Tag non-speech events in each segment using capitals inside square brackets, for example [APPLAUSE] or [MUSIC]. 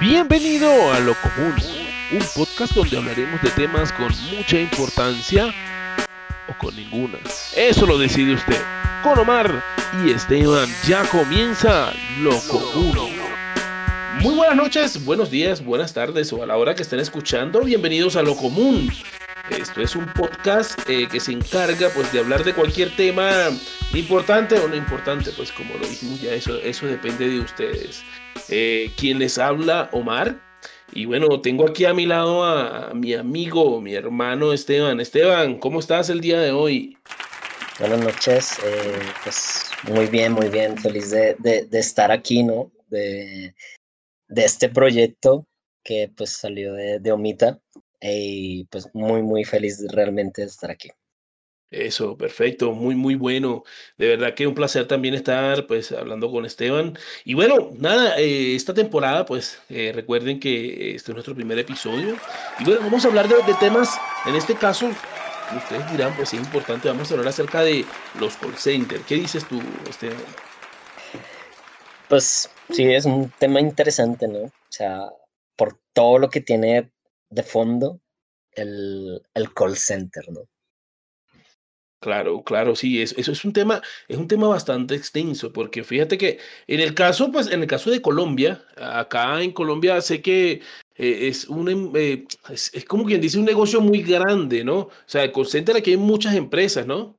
Bienvenido a Lo Común, un podcast donde hablaremos de temas con mucha importancia o con ninguna. Eso lo decide usted. Con Omar y Esteban ya comienza Lo Común. Muy buenas noches, buenos días, buenas tardes o a la hora que estén escuchando. Bienvenidos a Lo Común. Esto es un podcast eh, que se encarga pues de hablar de cualquier tema importante o no importante, pues como lo dijimos ya, eso, eso depende de ustedes. Eh, quien les habla, Omar. Y bueno, tengo aquí a mi lado a, mi amigo, mi hermano Esteban. Esteban, ¿cómo estás el día de hoy? Buenas noches, eh, pues muy bien, muy bien, feliz de, de, estar aquí, ¿no? De, de, este proyecto que pues salió de, de Omita y pues muy, muy feliz realmente de estar aquí. Eso, perfecto, muy, muy bueno. De verdad que un placer también estar pues hablando con Esteban. Y bueno, nada, eh, esta temporada pues eh, recuerden que este es nuestro primer episodio. Y bueno, vamos a hablar de, temas, en este caso, ustedes dirán pues es importante, vamos a hablar acerca de los call centers. ¿Qué dices tú, Esteban? Pues sí, es un tema interesante, ¿no? O sea, por todo lo que tiene de fondo el, el call center, ¿no? Claro, claro, sí, eso, eso es un tema, es un tema bastante extenso, porque fíjate que en el caso, pues, en el caso de Colombia, acá en Colombia sé que eh, es un, em, eh, es, como quien dice un negocio muy grande, ¿no? O sea, concentra aquí hay muchas empresas, ¿no?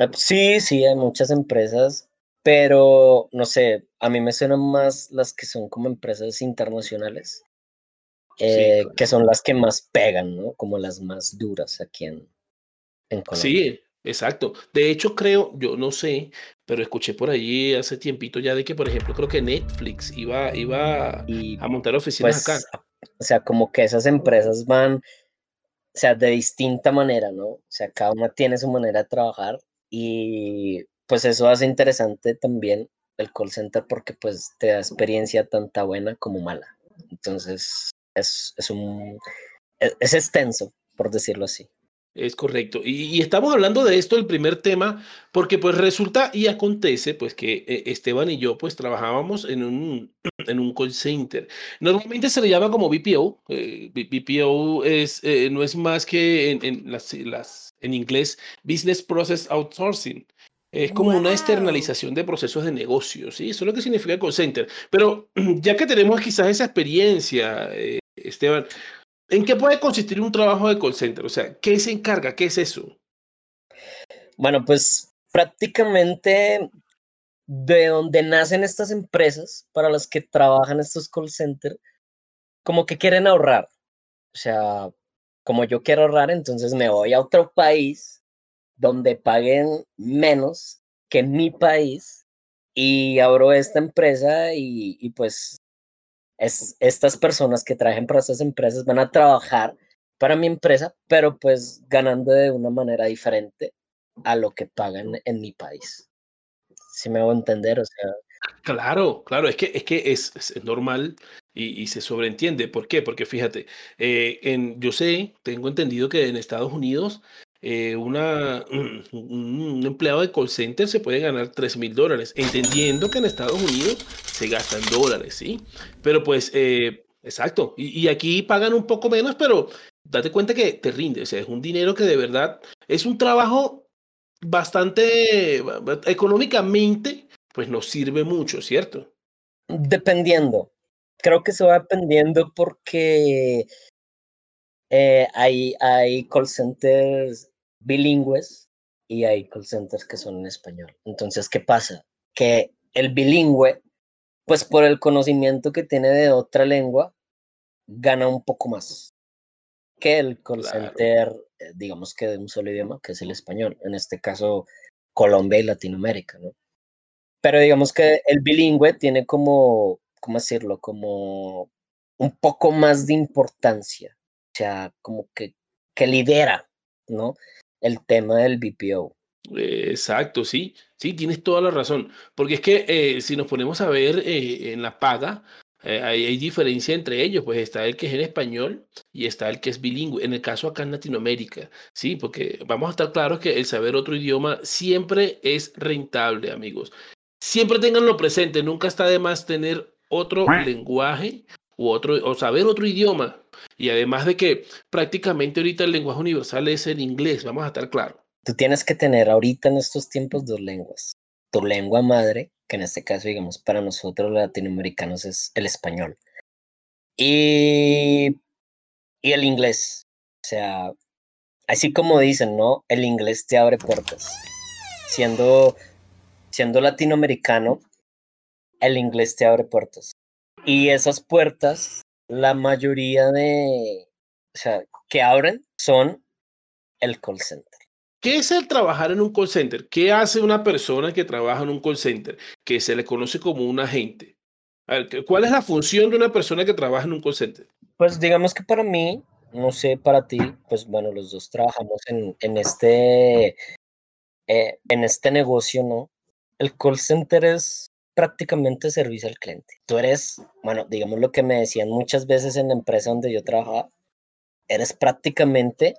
Ah, sí, sí, hay muchas empresas, pero no sé, a mí me suenan más las que son como empresas internacionales, eh, que son las que más pegan, ¿no? Como las más duras aquí en, Sí, exacto. De hecho, creo, yo no sé, pero escuché por allí hace tiempito ya de que, por ejemplo, creo que Netflix iba, iba a montar oficinas acá. Pues, o sea, como que esas empresas van, o sea, de distinta manera, ¿no? O sea, cada una tiene su manera de trabajar y pues eso hace interesante también el call center porque pues te da experiencia tanta buena como mala. Entonces, es, es un, e, es extenso, por decirlo así. Es correcto. Y, estamos hablando de esto, el primer tema, porque pues resulta y acontece pues que eh, Esteban y yo pues trabajábamos en un, [CLEARS THROAT] en un call center. Normalmente se le llama como BPO. Eh, BPO es, eh, no es más que en, las, las, en inglés Business Process Outsourcing. Es como una externalización de procesos de negocio, ¿sí? Eso es lo que significa el call center. Pero [CLEARS THROAT] ya que tenemos quizás esa experiencia, Esteban, ¿En qué puede consistir un trabajo de call center? O sea, ¿qué se encarga? ¿Qué es eso? Bueno, pues prácticamente de donde nacen estas empresas para las que trabajan estos call centers, como que quieren ahorrar. O sea, como yo quiero ahorrar, entonces me voy a otro país donde paguen menos que en mi país y abro esta empresa y, y pues es, estas personas que trabajan para estas empresas van a trabajar para mi empresa, pero pues ganando de una manera diferente a lo que pagan en mi país. Si me hago entender, o sea. Claro, claro, es que es, que es, es normal y, y, se sobreentiende. ¿Por qué? Porque fíjate, eh, en, yo sé, tengo entendido que en Estados Unidos eh, una, [CLEARS THROAT] un, empleado de call center se puede ganar 3 mil dólares, entendiendo que en Estados Unidos se gastan dólares, ¿sí? Pero pues, eh, exacto, y, aquí pagan un poco menos, pero date cuenta que te rinde, es un dinero que de verdad es un trabajo bastante económicamente, pues nos sirve mucho, ¿cierto? Dependiendo, creo que eso va dependiendo porque eh, hay, hay call centers bilingües y hay call centers que son en español. Entonces, ¿qué pasa? Que el bilingüe, pues por el conocimiento que tiene de otra lengua, gana un poco más que el call center, eh, digamos que de un solo idioma, que es el español. En este caso, Colombia y Latinoamérica, ¿no? Pero digamos que el bilingüe tiene como, ¿cómo decirlo? Como un poco más de importancia sea, como que, que lidera, ¿no? El tema del BPO. Exacto, sí, sí, tienes toda la razón. Porque es que eh, si nos ponemos a ver eh, en la paga, eh, hay, diferencia entre ellos, pues está el que es en español y está el que es bilingüe. En el caso acá en Latinoamérica, sí, porque vamos a estar claros que el saber otro idioma siempre es rentable, amigos. Siempre tenganlo presente, nunca está de más tener otro lenguaje u otro, o saber otro idioma. Y además de que prácticamente ahorita el lenguaje universal es el inglés, vamos a estar claros. Tú tienes que tener ahorita en estos tiempos dos lenguas. Tu lengua madre, que en este caso, digamos, para nosotros los latinoamericanos es el español. Y, y el inglés. O sea, así como dicen, ¿no? El inglés te abre puertas. Siendo, siendo latinoamericano, el inglés te abre puertas. Y esas puertas, la mayoría de, o sea, que abren son el call center. ¿Qué es el trabajar en un call center? ¿Qué hace una persona que trabaja en un call center? Que se le conoce como un agente. A ver, ¿cuál es la función de una persona que trabaja en un call center? Pues digamos que para mí, no sé, para ti, pues bueno, los dos trabajamos en, en este, eh, en este negocio, ¿no? El call center es prácticamente servicio al cliente. Tú eres, bueno, digamos lo que me decían muchas veces en la empresa donde yo trabajaba, eres prácticamente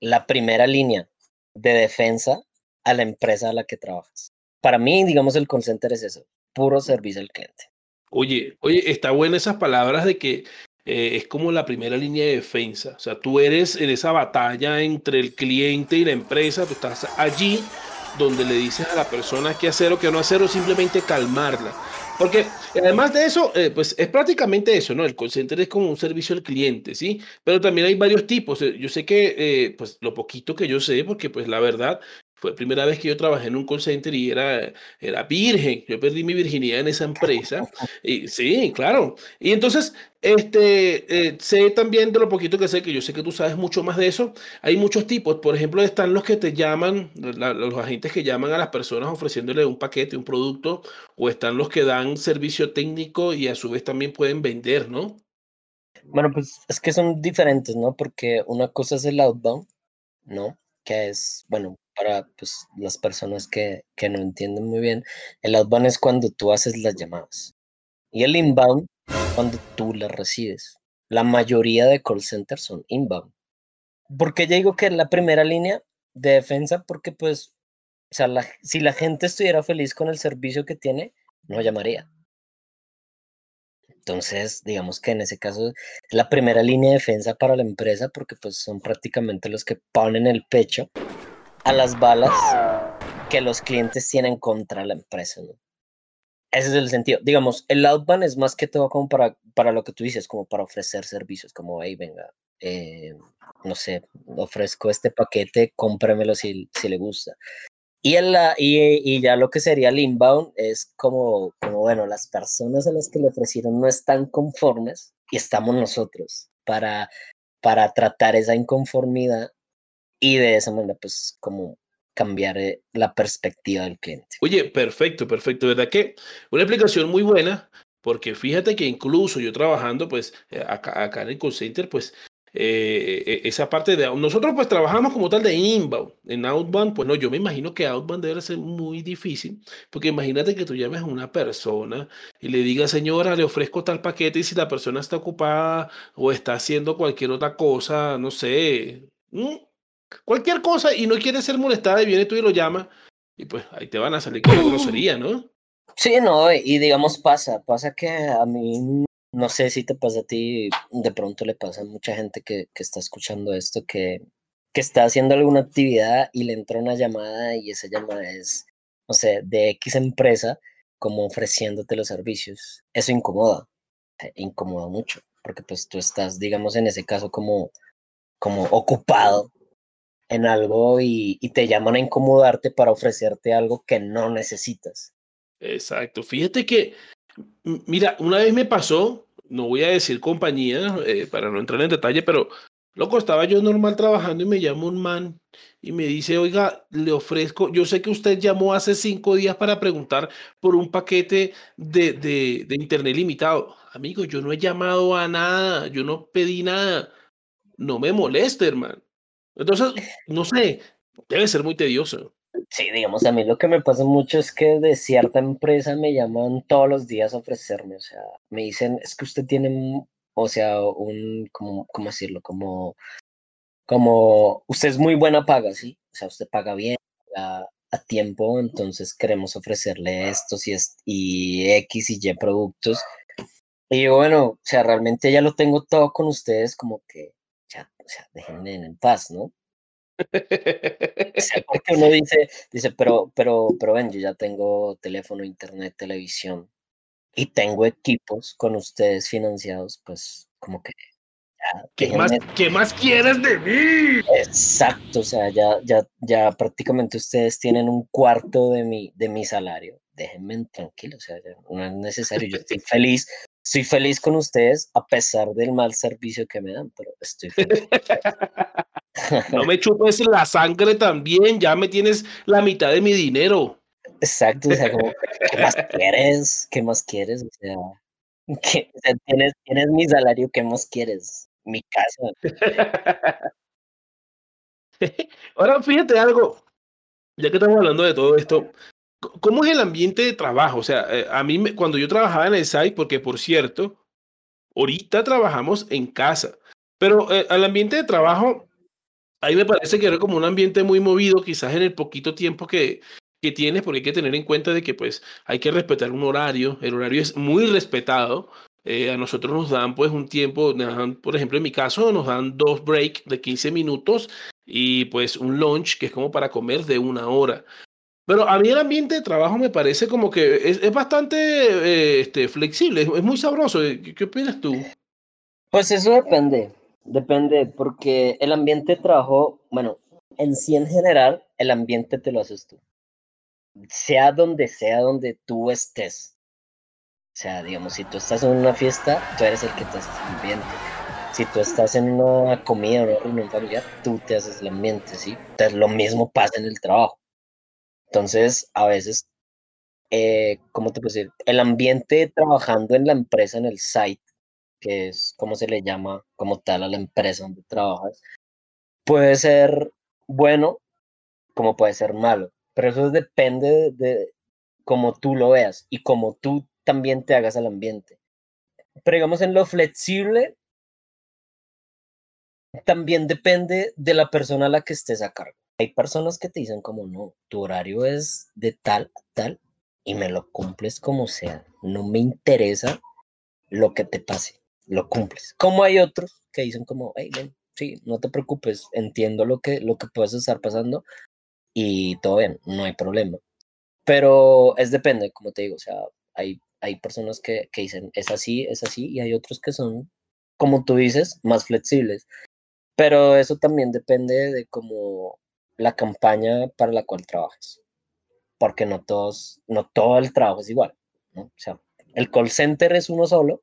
la primera línea de defensa a la empresa a la que trabajas. Para mí, digamos, el call es eso, puro servicio al cliente. Oye, oye, está buena esas palabras de que eh, es como la primera línea de defensa. O sea, tú eres en esa batalla entre el cliente y la empresa, tú estás allí donde le dices a la persona qué hacer o qué no hacer o simplemente calmarla. Porque además de eso, eh, pues es prácticamente eso, ¿no? El call center es como un servicio al cliente, ¿sí? Pero también hay varios tipos. Eh, yo sé que, eh, pues lo poquito que yo sé, porque pues la verdad, fue la primera vez que yo trabajé en un call center y era, era virgen. Yo perdí mi virginidad en esa empresa. [LAUGHS] Y, sí, claro. Y entonces, este, eh, sé también de lo poquito que sé, que yo sé que tú sabes mucho más de eso. Hay muchos tipos. Por ejemplo, están los que te llaman, los agentes que llaman a las personas ofreciéndole un paquete, un producto, o están los que dan servicio técnico y a su vez también pueden vender, ¿no? Bueno, pues es que son diferentes, ¿no? Porque una cosa es el outbound, ¿no? Que es, bueno, para pues, las personas que, que no entienden muy bien, el outbound es cuando tú haces las llamadas. Y el inbound, cuando tú las recibes. La mayoría de call centers son inbound. ¿Por qué yo digo que es la primera línea de defensa? Porque pues, o sea, si la gente estuviera feliz con el servicio que tiene, no llamaría. Entonces, digamos que en ese caso es la primera línea de defensa para la empresa porque pues son prácticamente los que ponen el pecho a las balas que los clientes tienen contra la empresa. Ese es el sentido. Digamos, el outbound es más que todo como para, para lo que tú dices, como para ofrecer servicios, como, ahí venga, eh, no sé, ofrezco este paquete, cómpremelo si, si le gusta. Y, en la, y, y, ya lo que sería el inbound es como, como, bueno, las personas a las que le ofrecieron no están conformes y estamos nosotros para, para tratar esa inconformidad y de esa manera, pues, como cambiar eh, la perspectiva del cliente. Oye, perfecto, perfecto. ¿Verdad que una explicación muy buena? Porque fíjate que incluso yo trabajando, pues, eh, acá, acá en el call center, pues, eh, esa parte de nosotros pues trabajamos como tal de inbound, en outbound, pues no, yo me imagino que outbound debe ser muy difícil, porque imagínate que tú llames a una persona y le digas, señora, le ofrezco tal paquete y si la persona está ocupada o está haciendo cualquier otra cosa, no sé, cualquier cosa y no quiere ser molestada y viene tú y lo llama y pues ahí te van a salir con grosería, ¿no? Sí, no, y digamos pasa, pasa que a mí, no sé si te pasa a ti, de pronto le pasa a mucha gente que, que está escuchando esto, que, que está haciendo alguna actividad y le entra una llamada y esa llamada es, no sé, de X empresa como ofreciéndote los servicios. Eso incomoda, eh, incomoda mucho, porque pues tú estás, digamos, en ese caso como, como ocupado en algo y, te llaman a incomodarte para ofrecerte algo que no necesitas. Exacto. Fíjate que, mira, una vez me pasó, no voy a decir compañía eh, para no entrar en detalle, pero loco, estaba yo normal trabajando y me llama un man y me dice, oiga, le ofrezco, yo sé que usted llamó hace cinco días para preguntar por un paquete de, de, de internet limitado. Amigo, yo no he llamado a nada, yo no pedí nada. No me moleste, hermano. Entonces, no sé, debe ser muy tedioso. Sí, digamos, a mí lo que me pasa mucho es que de cierta empresa me llaman todos los días a ofrecerme, o sea, me dicen, es que usted tiene, o sea, un, como, ¿cómo decirlo? Como, como, usted es muy buena paga, ¿sí? O sea, usted paga bien, a, tiempo, entonces queremos ofrecerle estos y, y X y Y productos Y bueno, o sea, realmente ya lo tengo todo con ustedes, como que o sea, déjenme en paz, ¿no? O sea, porque uno [LAUGHS] dice, dice, pero, pero, pero ven, yo ya tengo teléfono, internet, televisión y tengo equipos con ustedes financiados, pues como que ¿Qué más, ¿Qué más quieres de mí? Exacto, o sea, ya, ya, ya prácticamente ustedes tienen un cuarto de mi, de mi salario. Déjenme tranquilo, o sea, no es necesario. Yo estoy [LAUGHS] feliz, estoy feliz con ustedes a pesar del mal servicio que me dan, pero estoy feliz. [LAUGHS] no me chupes la sangre también, ya me tienes la mitad de mi dinero. Exacto, o sea, como, [LAUGHS] ¿qué más quieres? ¿Qué más quieres? O sea, [LAUGHS] ¿qué, o sea tienes, tienes mi salario, ¿qué más quieres? mi casa. Ahora, fíjate algo, ya que estamos hablando de todo esto, ¿cómo es el ambiente de trabajo? O sea, eh, a mí, cuando yo trabajaba en el site, porque por cierto, ahorita trabajamos en casa, pero eh, al ambiente de trabajo, ahí me parece que era como un ambiente muy movido, quizás en el poquito tiempo que, que tienes, porque hay que tener en cuenta de que pues hay que respetar un horario, el horario es muy respetado, eh, a nosotros nos dan pues un tiempo, por ejemplo en mi caso nos dan dos breaks de 15 minutos y pues un lunch que es como para comer de una hora. Pero a mí el ambiente de trabajo me parece como que es, es bastante eh, este, flexible, es, muy sabroso. ¿Qué, ¿Qué, opinas tú? Pues eso depende, depende, porque el ambiente de trabajo, bueno, en sí en general, el ambiente te lo haces tú. Sea donde sea donde tú estés o sea, digamos, si tú estás en una fiesta, tú eres el que te haces el ambiente. Si tú estás en una comida o una reunión familiar, tú te haces el ambiente, ¿sí? Entonces, lo mismo pasa en el trabajo. Entonces, a veces, eh, ¿cómo te puedo decir? El ambiente trabajando en la empresa, en el site, que es como se le llama como tal a la empresa donde trabajas, puede ser bueno como puede ser malo. Pero eso depende de, de cómo tú lo veas y cómo tú también te hagas al ambiente. Pero digamos en lo flexible, también depende de la persona a la que estés a cargo. Hay personas que te dicen como no, tu horario es de tal tal y me lo cumples como sea. No me interesa lo que te pase, lo cumples. Como hay otros que dicen como, hey, sí, no te preocupes, entiendo lo que, lo que puedes estar pasando y todo bien, no hay problema. Pero es depende, como te digo, o sea, hay hay personas que, que dicen es así, es así, y hay otros que son, como tú dices, más flexibles. Pero eso también depende de cómo la campaña para la cual trabajas. Porque no todos, no todo el trabajo es igual. ¿no? O sea, el call center es uno solo,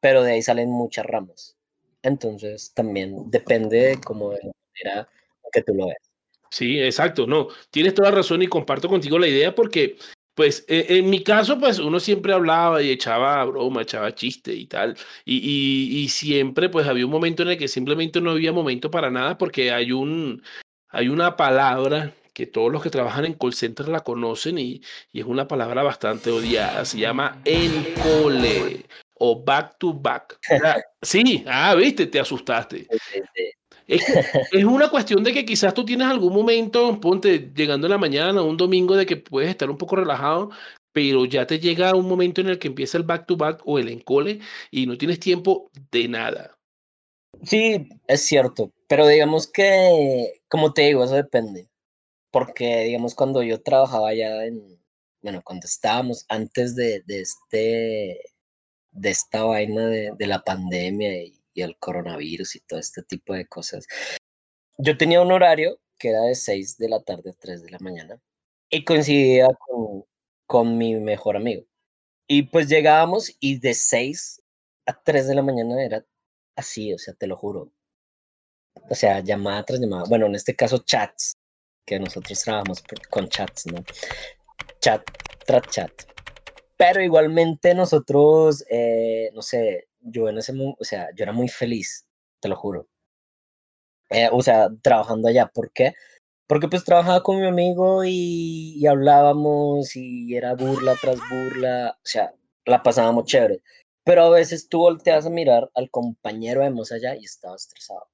pero de ahí salen muchas ramas. Entonces también depende de cómo de la manera que tú lo veas. Sí, exacto, no, tienes toda razón y comparto contigo la idea porque pues e, en mi caso, pues uno siempre hablaba y echaba broma, echaba chiste y tal. Y, y, siempre, pues había un momento en el que simplemente no había momento para nada porque hay, un, hay una palabra que todos los que trabajan en call center la conocen y, y es una palabra bastante odiada. Se llama encole o back to back. [LAUGHS] Sí, ah, viste, te asustaste. [LAUGHS] Es, una cuestión de que quizás tú tienes algún momento, ponte, llegando en la mañana, un domingo, de que puedes estar un poco relajado, pero ya te llega un momento en el que empieza el back to back o el encole y no tienes tiempo de nada. Sí, es cierto, pero digamos que, como te digo, eso depende. Porque, digamos, cuando yo trabajaba ya en, bueno, cuando estábamos antes de, de este, de esta vaina de, de la pandemia y el coronavirus y todo este tipo de cosas. Yo tenía un horario que era de 6 de la tarde a 3 de la mañana y coincidía con, con mi mejor amigo. Y pues llegábamos y de 6 a 3 de la mañana era así, o sea, te lo juro. O sea, llamada tras llamada. Bueno, en este caso chats, que nosotros trabajamos con chats, ¿no? Chat tras chat. Pero igualmente nosotros, eh, no sé, yo en ese o sea, yo era muy feliz, te lo juro. Eh, o sea, trabajando allá. ¿Por qué? Porque pues trabajaba con mi amigo y, hablábamos y era burla tras burla, o sea, la pasábamos chévere. Pero a veces tú volteas a mirar al compañero de allá y estaba estresado,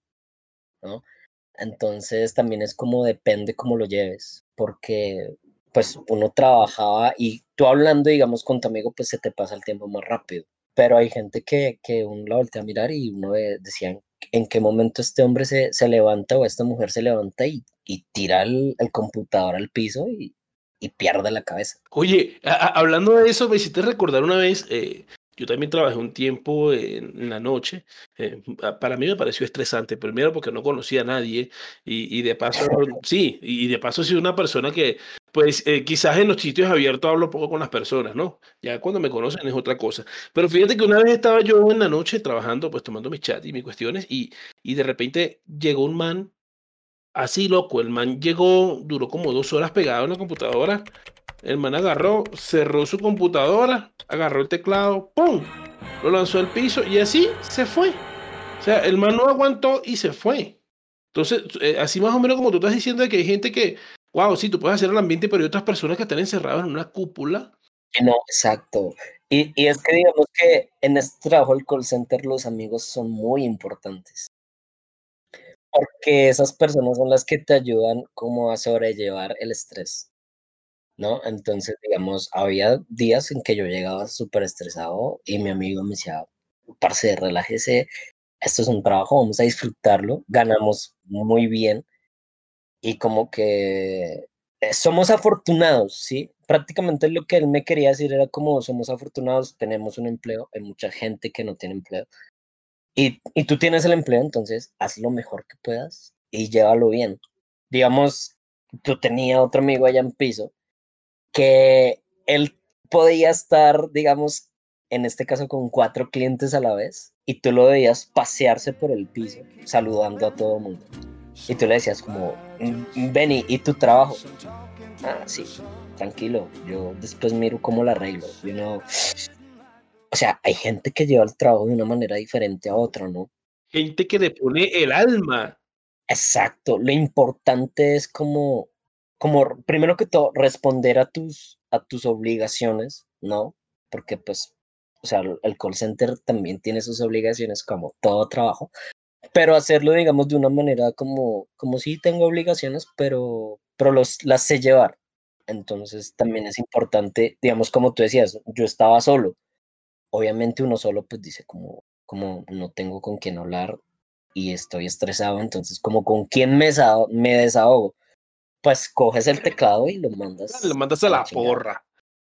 Entonces también es como depende cómo lo lleves, porque pues uno trabajaba y tú hablando, digamos, con tu amigo, pues se te pasa el tiempo más rápido pero hay gente que, que uno la voltea a mirar y uno decía en qué momento este hombre se, se levanta o esta mujer se levanta y, y tira el, el, computador al piso y, y pierde la cabeza. Oye, hablando de eso, me hiciste recordar una vez, eh, yo también trabajé un tiempo en, la noche. Eh, para mí me pareció estresante, primero porque no conocía a nadie y, y de paso, [LAUGHS] sí, y de paso soy una persona que, pues eh, quizás en los sitios abiertos hablo poco con las personas, ¿no? Ya cuando me conocen es otra cosa. Pero fíjate que una vez estaba yo en la noche trabajando, pues tomando mis chats y mis cuestiones y, y de repente llegó un man así loco. El man llegó, duró como dos horas pegado en la computadora el man agarró, cerró su computadora, agarró el teclado, ¡pum! Lo lanzó al piso y así se fue. O sea, el man no aguantó y se fue. Entonces, eh, así más o menos como tú estás diciendo de que hay gente que, wow, sí, tú puedes hacer el ambiente, pero hay otras personas que están encerradas en una cúpula. No, exacto. Y, y es que digamos que en este trabajo del call center los amigos son muy importantes. Porque esas personas son las que te ayudan como a sobrellevar el estrés. ¿No? Entonces, digamos, había días en que yo llegaba súper estresado y mi amigo me decía, parce, relájese, esto es un trabajo, vamos a disfrutarlo, ganamos muy bien y como que eh, somos afortunados, ¿sí? Prácticamente lo que él me quería decir era como somos afortunados, tenemos un empleo, hay mucha gente que no tiene empleo y, y tú tienes el empleo, entonces haz lo mejor que puedas y llévalo bien. Digamos, yo tenía otro amigo allá en piso que él podía estar, digamos, en este caso con cuatro clientes a la vez, y tú lo veías pasearse por el piso, saludando a todo el mundo. Y tú le decías como, mm, Benny, ¿y tu trabajo? Ah, sí, tranquilo, yo después miro cómo la arreglo. O sea, hay gente que lleva el trabajo de una manera diferente a otra, ¿no? Gente que le pone el alma. Exacto, lo importante es como como primero que todo, responder a tus, a tus obligaciones, ¿no? Porque pues, o sea, el call center también tiene sus obligaciones como todo trabajo, pero hacerlo, digamos, de una manera como, como si tengo obligaciones, pero, pero los, las sé llevar. Entonces también es importante, digamos, como tú decías, yo estaba solo. Obviamente uno solo pues dice como, como no tengo con quién hablar y estoy estresado, entonces como con quién me desahogo pues coges el teclado y lo mandas. Lo mandas a la, porra.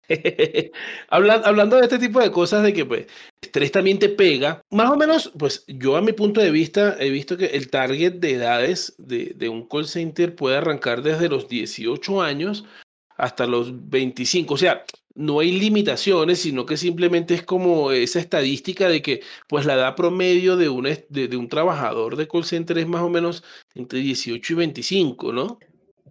[LAUGHS] hablando, hablando de este tipo de cosas, de que pues estrés también te pega, más o menos, pues yo a mi punto de vista he visto que el target de edades de, de un call center puede arrancar desde los 18 años hasta los 25. O sea, no hay limitaciones, sino que simplemente es como esa estadística de que pues la edad promedio de un, de, de un trabajador de call center es más o menos entre 18 y 25, ¿no?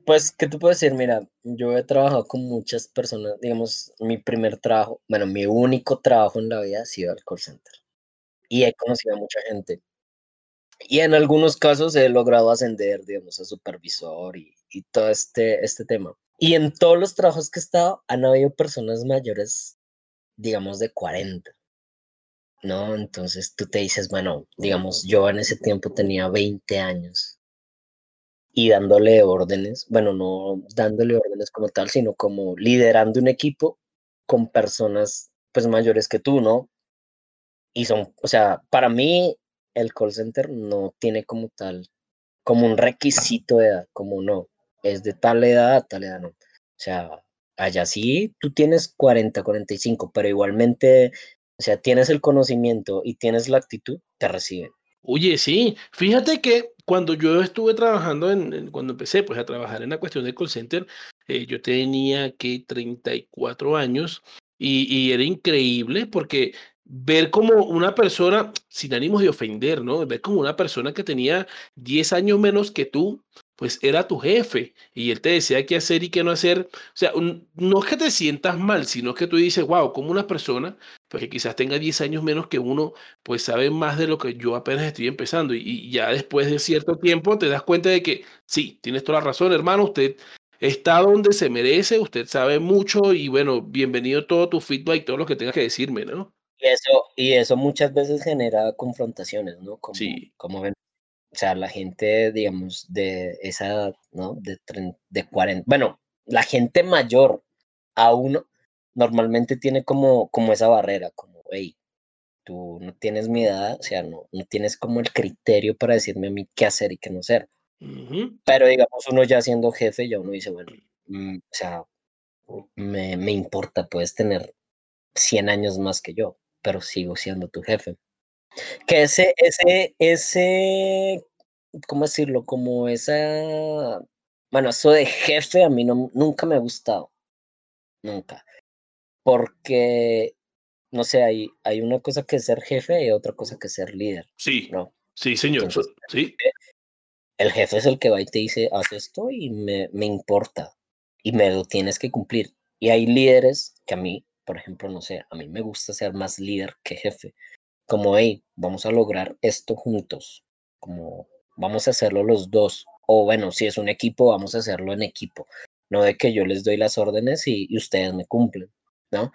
Pues, ¿qué te puedo decir? Mira, yo he trabajado con muchas personas, digamos, mi primer trabajo, bueno, mi único trabajo en la vida ha sido el call center. Y he conocido a mucha gente. Y en algunos casos he logrado ascender, digamos, a supervisor y, y todo este, este tema. Y en todos los trabajos que he estado, han habido personas mayores, digamos, de 40. ¿No? Entonces tú te dices, bueno, digamos, yo en ese tiempo tenía 20 años y dándole órdenes, bueno, no dándole órdenes como tal, sino como liderando un equipo con personas pues mayores que tú, ¿no? Y son, o sea, para mí el call center no tiene como tal, como un requisito de edad, como no, es de tal edad tal edad, no. O sea, allá sí tú tienes 40, 45, pero igualmente, o sea, tienes el conocimiento y tienes la actitud, te reciben. Oye, sí, fíjate que cuando yo estuve trabajando, en, cuando empecé pues a trabajar en la cuestión del call center, eh, yo tenía que 34 años y, y, era increíble porque ver como una persona, sin ánimos de ofender, ¿no? Ver como una persona que tenía 10 años menos que tú, pues era tu jefe y él te decía qué hacer y qué no hacer. O sea, no es que te sientas mal, sino que tú dices, wow, como una persona, pues que quizás tenga 10 años menos que uno, pues sabe más de lo que yo apenas estoy empezando. Y, ya después de cierto tiempo te das cuenta de que sí, tienes toda la razón, hermano, usted está donde se merece, usted sabe mucho y bueno, bienvenido todo tu feedback todo lo que tengas que decirme, ¿no? Y eso, y eso muchas veces genera confrontaciones, ¿no? Como, sí. como o sea, la gente, digamos, de esa edad, ¿no? De, de 40, bueno, la gente mayor a uno normalmente tiene como, como esa barrera, como, hey, tú no tienes mi edad, o sea, no, no tienes como el criterio para decirme a mí qué hacer y qué no hacer. Pero digamos, uno ya siendo jefe, ya uno dice, bueno, mm, o sea, me, me importa, puedes tener 100 años más que yo, pero sigo siendo tu jefe. Que ese, ese, ese, ¿cómo decirlo? Como esa, bueno, eso de jefe a mí no, nunca me ha gustado, nunca. Porque, no sé, hay, hay una cosa que es ser jefe y otra cosa que es ser líder. Sí, ¿no? sí, señor. sí. El jefe es el que va y te dice, haz esto y me, me importa y me lo tienes que cumplir. Y hay líderes que a mí, por ejemplo, no sé, a mí me gusta ser más líder que jefe. Como, hey, vamos a lograr esto juntos. Como, vamos a hacerlo los dos. O bueno, si es un equipo, vamos a hacerlo en equipo. No de que yo les doy las órdenes y, ustedes me cumplen, ¿no?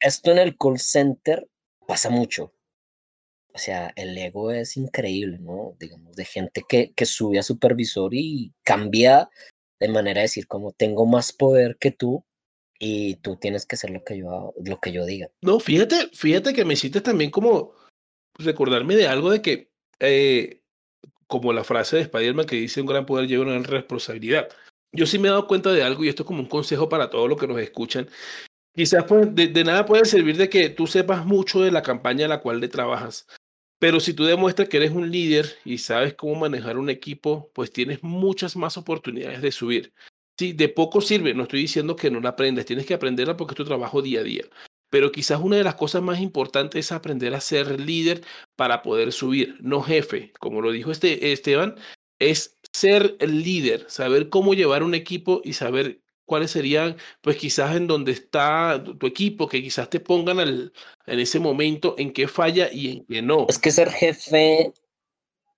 Esto en el call center pasa mucho o sea, el ego es increíble, ¿no? Digamos, de gente que, que sube a supervisor y cambia de manera de decir como tengo más poder que tú y tú tienes que hacer lo que yo, lo que yo diga. No, fíjate, fíjate que me hiciste también como recordarme de algo de que, eh, como la frase de Spiderman que dice un gran poder lleva una gran responsabilidad. Yo sí me he dado cuenta de algo y esto es como un consejo para todos los que nos escuchan. Quizás pues, de, nada puede servir de que tú sepas mucho de la campaña a la cual le trabajas, pero si tú demuestras que eres un líder y sabes cómo manejar un equipo, pues tienes muchas más oportunidades de subir. Sí, de poco sirve, no estoy diciendo que no la aprendes, tienes que aprenderla porque es tu trabajo día a día. Pero quizás una de las cosas más importantes es aprender a ser líder para poder subir, no jefe. Como lo dijo este Esteban, es ser el líder, saber cómo llevar un equipo y saber cuáles serían, pues quizás en donde está tu equipo, que quizás te pongan al, en ese momento en qué falla y en qué no. Es que ser jefe,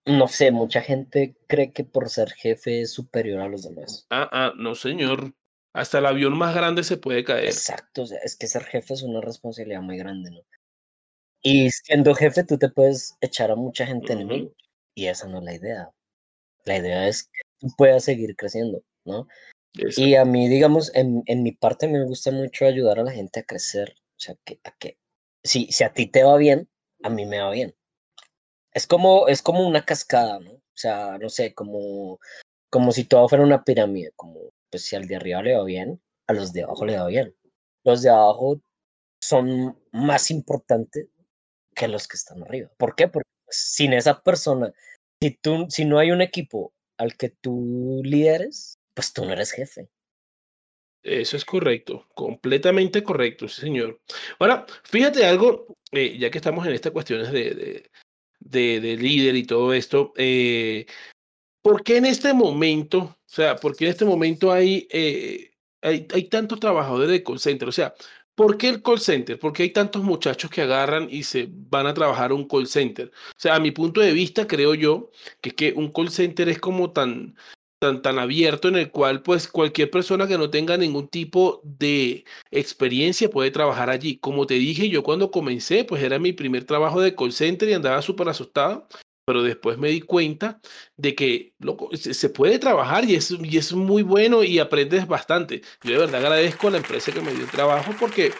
no sé, mucha gente cree que por ser jefe es superior a los demás. Ah, ah, no señor. Hasta el avión más grande se puede caer. Exacto, o sea, es que ser jefe es una responsabilidad muy grande, ¿no? Y siendo jefe tú te puedes echar a mucha gente uh -huh. enemigo. Y esa no es la idea. La idea es que tú puedas seguir creciendo, ¿no? Exacto. Y a mí, digamos, en, en, mi parte me gusta mucho ayudar a la gente a crecer. O sea, que, a que si, si a ti te va bien, a mí me va bien. Es como, es como una cascada, ¿no? O sea, no sé, como, como si todo fuera una pirámide, como pues si al de arriba le va bien, a los de abajo le va bien. Los de abajo son más importantes que los que están arriba. ¿Por qué? Porque sin esa persona, si, tú, si no hay un equipo al que tú lideres, pues tú no eres jefe. Eso es correcto, completamente correcto, sí, señor. Ahora, fíjate algo, eh, ya que estamos en estas cuestiones de, de, de, de líder y todo esto, eh, ¿por qué en este momento, o sea, por qué en este momento hay, eh, hay, hay tantos trabajadores de call center? O sea, ¿Por qué el call center? ¿Por qué hay tantos muchachos que agarran y se van a trabajar un call center? O sea, a mi punto de vista, creo yo que que un call center es como tan, tan, tan abierto en el cual pues cualquier persona que no tenga ningún tipo de experiencia puede trabajar allí. Como te dije, yo cuando comencé pues era mi primer trabajo de call center y andaba súper asustado, pero después me di cuenta de que se puede trabajar y es, y es muy bueno y aprendes bastante. Yo de verdad agradezco a la empresa que me dio trabajo porque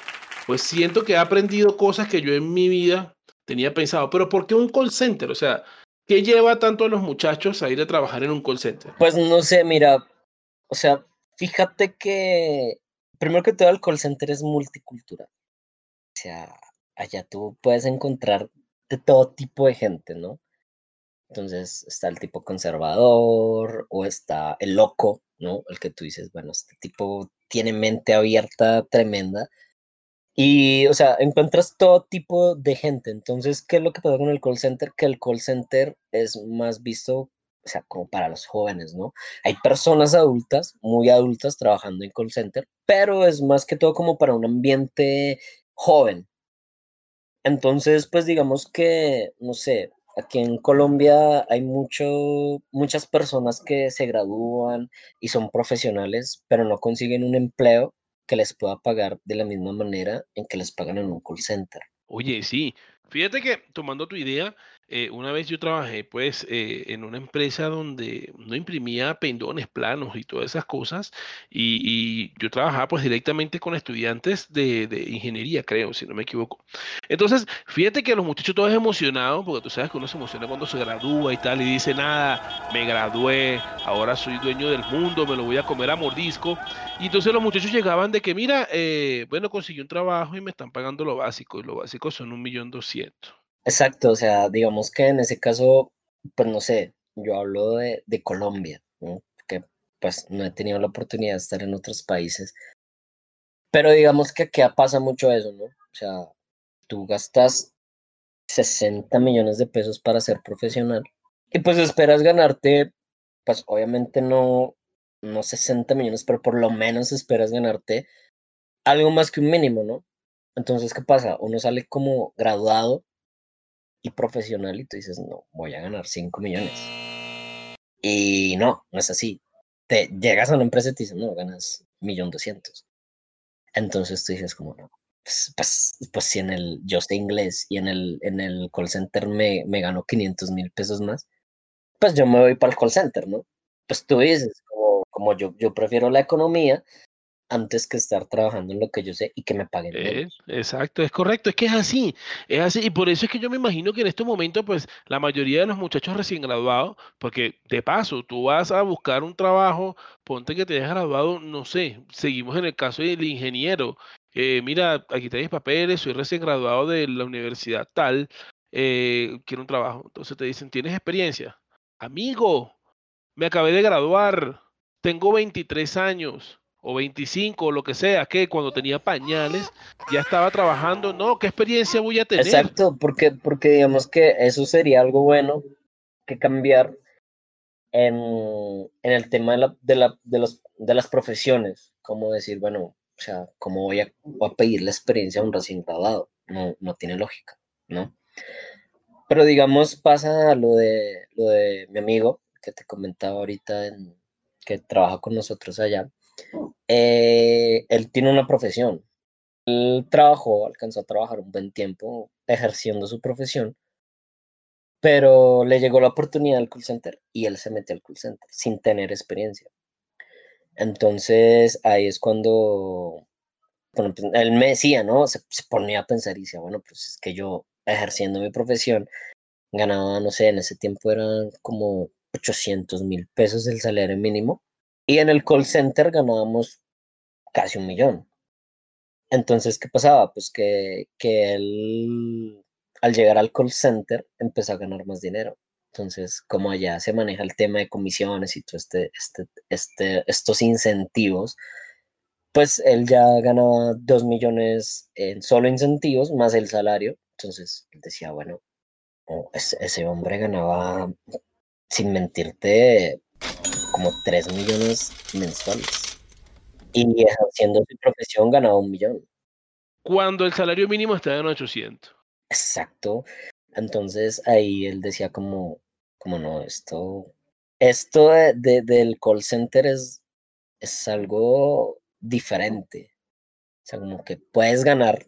pues siento que he aprendido cosas que yo en mi vida tenía pensado, pero ¿por qué un call center? O sea, ¿Qué lleva tanto a los muchachos a ir a trabajar en un call center? Pues no sé, mira, o sea, fíjate que primero que todo el call center es multicultural. O sea, allá tú puedes encontrar de todo tipo de gente, ¿no? Entonces está el tipo conservador o está el loco, ¿no? El que tú dices, bueno, este tipo tiene mente abierta tremenda y, o sea, encuentras todo tipo de gente. Entonces, ¿qué es lo que pasa con el call center? Que el call center es más visto, o sea, como para los jóvenes, ¿no? Hay personas adultas, muy adultas, trabajando en call center, pero es más que todo como para un ambiente joven. Entonces, pues digamos que, no sé, aquí en Colombia hay mucho, muchas personas que se gradúan y son profesionales, pero no consiguen un empleo que les pueda pagar de la misma manera en que les pagan en un call center. Oye, sí. Fíjate que tomando tu idea, eh, una vez yo trabajé pues eh, en una empresa donde no imprimía pendones planos y todas esas cosas y, yo trabajaba pues directamente con estudiantes de, de, ingeniería, creo, si no me equivoco. Entonces, fíjate que los muchachos todos emocionados, porque tú sabes que uno se emociona cuando se gradúa y tal, y dice, nada, me gradué, ahora soy dueño del mundo, me lo voy a comer a mordisco. Y entonces los muchachos llegaban de que, mira, eh, bueno, conseguí un trabajo y me están pagando lo básico, y lo básico son un millón doscientos. Exacto, o sea, digamos que en ese caso, pues no sé, yo hablo de, de Colombia, que pues no he tenido la oportunidad de estar en otros países, pero digamos que aquí pasa mucho eso, ¿no? O sea, tú gastas 60 millones de pesos para ser profesional y pues esperas ganarte, pues obviamente no, no 60 millones, pero por lo menos esperas ganarte algo más que un mínimo, ¿no? Entonces, ¿qué pasa? Uno sale como graduado y profesional y tú dices, no, voy a ganar 5 millones. Y no, no es así. Te llegas a una empresa y te dicen, no, ganas millón doscientos. Entonces tú dices como, no, pues, pues, pues, si en el, yo sé inglés y en el, en el call center me, me gano 500 mil pesos más, pues yo me voy para el call center, ¿no? Pues tú dices, como, como yo, yo prefiero la economía, antes que estar trabajando en lo que yo sé y que me paguen exacto, es correcto, es que es así, es así, y por eso es que yo me imagino que en este momento, pues, la mayoría de los muchachos recién graduados, porque de paso, tú vas a buscar un trabajo, ponte que te hayas graduado, no sé, seguimos en el caso del ingeniero, eh, mira, aquí tenéis papeles, soy recién graduado de la universidad tal, eh, quiero un trabajo, entonces te dicen, ¿tienes experiencia? Amigo, me acabé de graduar, tengo 23 años o 25 o lo que sea, que cuando tenía pañales ya estaba trabajando, no, ¿qué experiencia voy a tener? Exacto, porque, porque digamos que eso sería algo bueno que cambiar en, en el tema de, la, de, la, de, los, de las profesiones, como decir, bueno, o sea, ¿cómo voy a, a pedir la experiencia a un recién graduado? No, no tiene lógica, ¿no? Pero digamos, pasa lo de, lo de mi amigo que te comentaba ahorita, que trabaja con nosotros allá eh, él tiene una profesión. Él trabajó, alcanzó a trabajar un buen tiempo ejerciendo su profesión, pero le llegó la oportunidad al call center y él se metió al call center sin tener experiencia. Entonces ahí es cuando bueno, él me decía, ¿no? Se, se, ponía a pensar y decía, bueno, pues es que yo ejerciendo mi profesión ganaba, no sé, en ese tiempo eran como 800 mil pesos el salario mínimo y en el call center ganábamos casi un millón. Entonces, ¿qué pasaba? Pues que, que él, al llegar al call center, empezó a ganar más dinero. Entonces, como allá se maneja el tema de comisiones y todo este, este, este, estos incentivos, pues él ya ganaba dos millones en solo incentivos más el salario. Entonces, él decía, bueno, oh, ese, ese hombre ganaba, sin mentirte, como 3 millones mensuales. Y ejerciendo su profesión ganaba un millón. Cuando el salario mínimo estaba en 800. Exacto. Entonces ahí él decía como, como no, esto, esto de, de, del call center es, es algo diferente. O sea, como que puedes ganar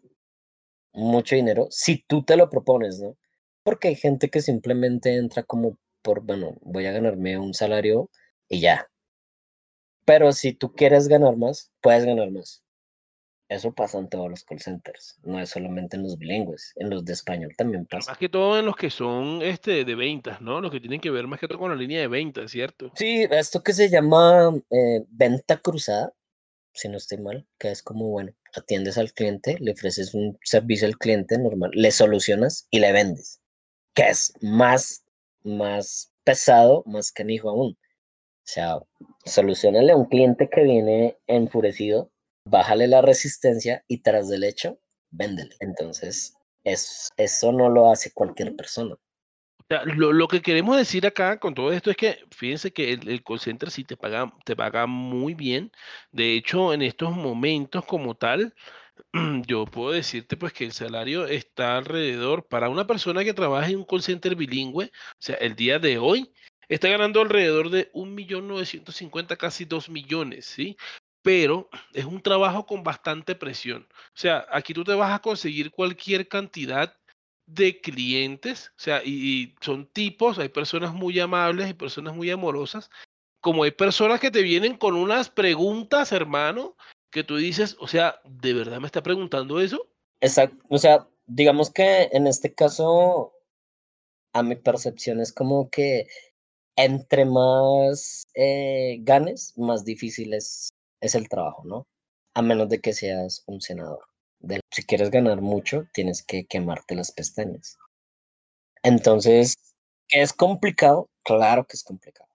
mucho dinero si tú te lo propones, ¿no? Porque hay gente que simplemente entra como por, bueno, voy a ganarme un salario y ya. Pero si tú quieres ganar más, puedes ganar más. Eso pasa en todos los call centers, no es solamente en los bilingües, en los de español también pasa. Más que todo en los que son este, de ventas, ¿no? Los que tienen que ver más que todo con la línea de ventas, ¿cierto? Sí, esto que se llama eh, venta cruzada, si no estoy mal, que es como, bueno, atiendes al cliente, le ofreces un servicio al cliente normal, le solucionas y le vendes, que es más, más pesado, más canijo aún. O sea, solucionale a un cliente que viene enfurecido, bájale la resistencia y tras del hecho, véndele. Entonces, es, eso no lo hace cualquier persona. O sea, lo, lo, que queremos decir acá con todo esto es que fíjense que el, el, call center sí te paga, te paga muy bien. De hecho, en estos momentos como tal, [CLEARS THROAT] yo puedo decirte pues que el salario está alrededor para una persona que trabaja en un call center bilingüe, o sea, el día de hoy está ganando alrededor de 1.950.000, casi 2 millones, ¿sí? Pero es un trabajo con bastante presión. O sea, aquí tú te vas a conseguir cualquier cantidad de clientes, o sea, y, son tipos, hay personas muy amables, hay personas muy amorosas, como hay personas que te vienen con unas preguntas, hermano, que tú dices, o sea, ¿de verdad me está preguntando eso? Exacto, o sea, digamos que en este caso, a mi percepción es como que entre más eh, ganes, más difícil es, es el trabajo, ¿no? A menos de que seas un senador si quieres ganar mucho, tienes que quemarte las pestañas. Entonces, ¿es complicado? Claro que es complicado.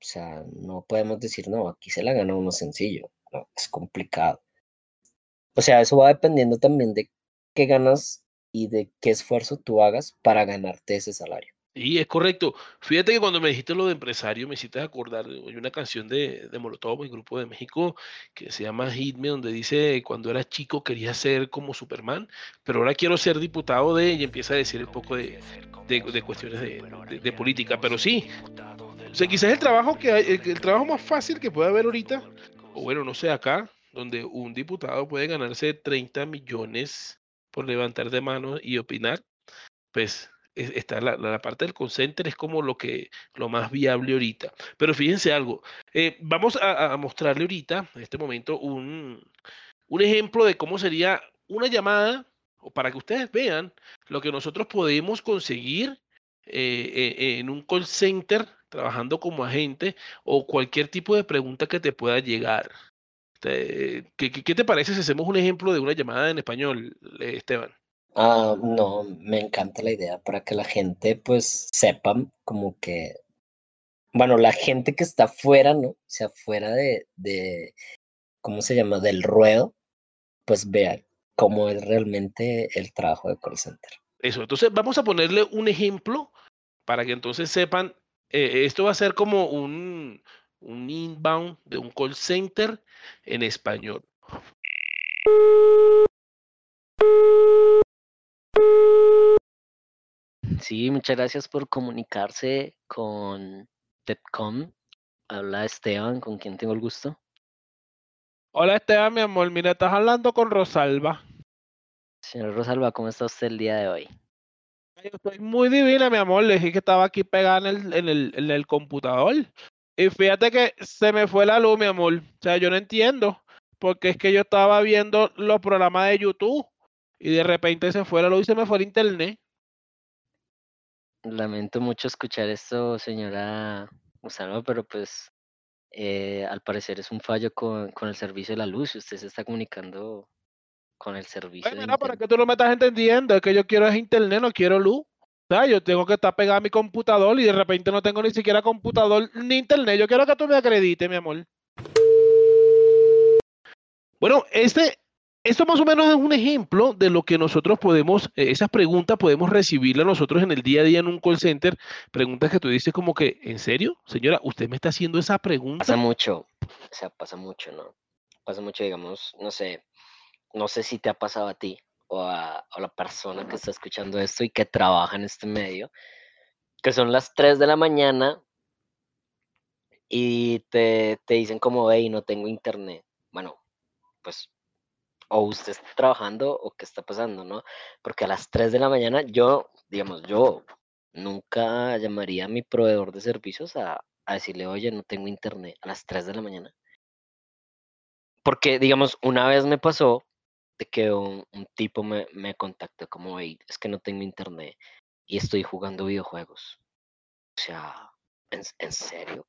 O sea, no podemos decir, no, aquí se la gana uno sencillo. No, es complicado. O sea, eso va dependiendo también de qué ganas y de qué esfuerzo tú hagas para ganarte ese salario. Sí, es correcto. Fíjate que cuando me dijiste lo de empresario, me hiciste acordar de una canción de, de Molotov, el grupo de México, que se llama Hit Me, donde dice, cuando era chico quería ser como Superman, pero ahora quiero ser diputado de, y empieza a decir un poco de, de, cuestiones de, política. Pero sí, o sea, quizás el trabajo, que el trabajo más fácil que puede haber ahorita, o bueno, no sé, acá, donde un diputado puede ganarse 30 millones por levantar de manos y opinar, pues está la, parte del call center es como lo que lo más viable ahorita. Pero fíjense algo, eh, vamos a, mostrarle ahorita, en este momento, un, un ejemplo de cómo sería una llamada, o para que ustedes vean lo que nosotros podemos conseguir eh, eh, en un call center trabajando como agente o cualquier tipo de pregunta que te pueda llegar. ¿Qué, qué te parece si hacemos un ejemplo de una llamada en español, Esteban? Ah, no, me encanta la idea para que la gente pues sepa como que, bueno, la gente que está fuera, ¿no? O sea, fuera de, de, ¿cómo se llama? Del ruedo, pues vea cómo es realmente el trabajo de call center. Eso, entonces vamos a ponerle un ejemplo para que entonces sepan, eh, esto va a ser como un, un inbound de un call center en español. Sí, muchas gracias por comunicarse con TEPCOM. Habla Esteban, con quien tengo el gusto. Hola Esteban, mi amor. Mira, estás hablando con Rosalba. Señor Rosalba, ¿cómo está usted el día de hoy? Yo estoy muy divina, mi amor. Le dije que estaba aquí pegada en el, en el, en el computador. Y fíjate que se me fue la luz, mi amor. O sea, yo no entiendo. Porque es que yo estaba viendo los programas de YouTube. Y de repente se fue la luz y se me fue el internet. Lamento mucho escuchar esto, señora Usano, pero pues eh, al parecer es un fallo con, con, el servicio de la luz. Usted se está comunicando con el servicio. Ay, mira, para que tú no me estás entendiendo, es que yo quiero es internet, no quiero luz. O sea, yo tengo que estar pegado a mi computador y de repente no tengo ni siquiera computador ni internet. Yo quiero que tú me acredites, mi amor. Bueno, este, esto más o menos es un ejemplo de lo que nosotros podemos, eh, esas preguntas podemos recibirlas nosotros en el día a día en un call center. Preguntas que tú dices como que, ¿en serio? Señora, ¿usted me está haciendo esa pregunta? Pasa mucho, o sea, pasa mucho, ¿no? Pasa mucho, digamos, no sé, no sé si te ha pasado a ti o a, la persona que está escuchando esto y que trabaja en este medio, que son las 3 de la mañana y te, te dicen como, hey, no tengo internet. Bueno, pues o usted está trabajando o qué está pasando, ¿no? Porque a las 3 de la mañana yo, digamos, yo nunca llamaría a mi proveedor de servicios a, decirle, oye, no tengo internet a las 3 de la mañana. Porque, digamos, una vez me pasó de que un, tipo me, me, contactó como, hey, es que no tengo internet y estoy jugando videojuegos. O sea, en serio?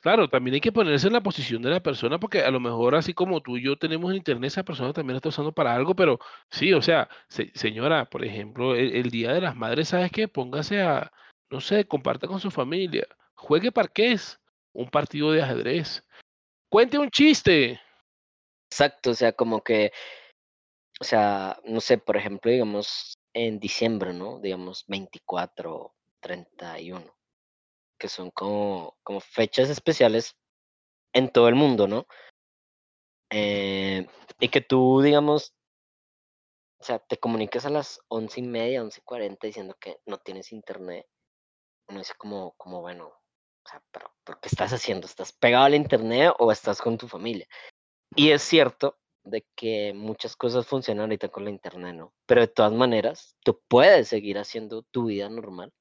Claro, también hay que ponerse en la posición de la persona porque a lo mejor así como tú y yo tenemos internet, esa persona también está usando para algo, pero sí, o sea, señora, por ejemplo, el, Día de las Madres, ¿sabes qué? Póngase a, no sé, comparta con su familia, juegue parqués, un partido de ajedrez, cuente un chiste. Exacto, o sea, como que, o sea, no sé, por ejemplo, digamos, en diciembre, ¿no? Digamos, 24, 31 que son como, como fechas especiales en todo el mundo, ¿no? Eh, y que tú, digamos, o sea, te comuniques a las once y media, once y cuarenta diciendo que no tienes internet. Uno dice como, como bueno, o sea, pero ¿por qué estás haciendo? ¿Estás pegado al internet o estás con tu familia? Y es cierto de que muchas cosas funcionan ahorita con la internet, ¿no? Pero de todas maneras, tú puedes seguir haciendo tu vida normal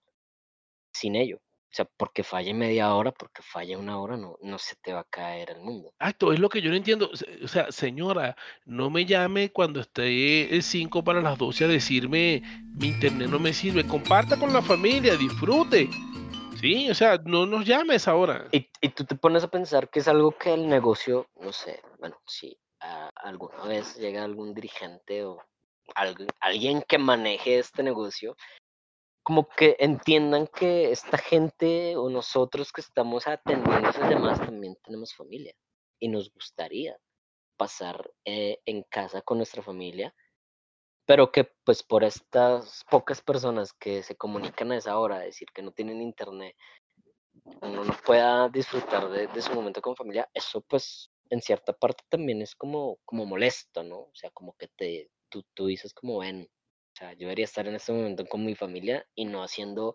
sin ello. O sea, porque falle media hora, porque falle una hora, no, no se te va a caer el mundo. Exacto, es lo que yo no entiendo. O sea, señora, no me llame cuando esté 5 para las 12 a decirme mi internet no me sirve. Comparta con la familia, disfrute. Sí, o sea, no nos llames ahora. Y, y tú te pones a pensar que es algo que el negocio, no sé, bueno, si alguna vez llega algún dirigente o alguien que maneje este negocio, como que entiendan que esta gente o nosotros que estamos atendiendo esas llamadas también tenemos familia y nos gustaría pasar eh, en casa con nuestra familia, pero que pues por estas pocas personas que se comunican a esa hora, decir que no tienen internet, uno no pueda disfrutar de, de su momento con familia, eso pues en cierta parte también es como, como molesto, ¿no? O sea, como que te, tú, tú dices como, ven, o sea, yo debería estar en este momento con mi familia y no haciendo,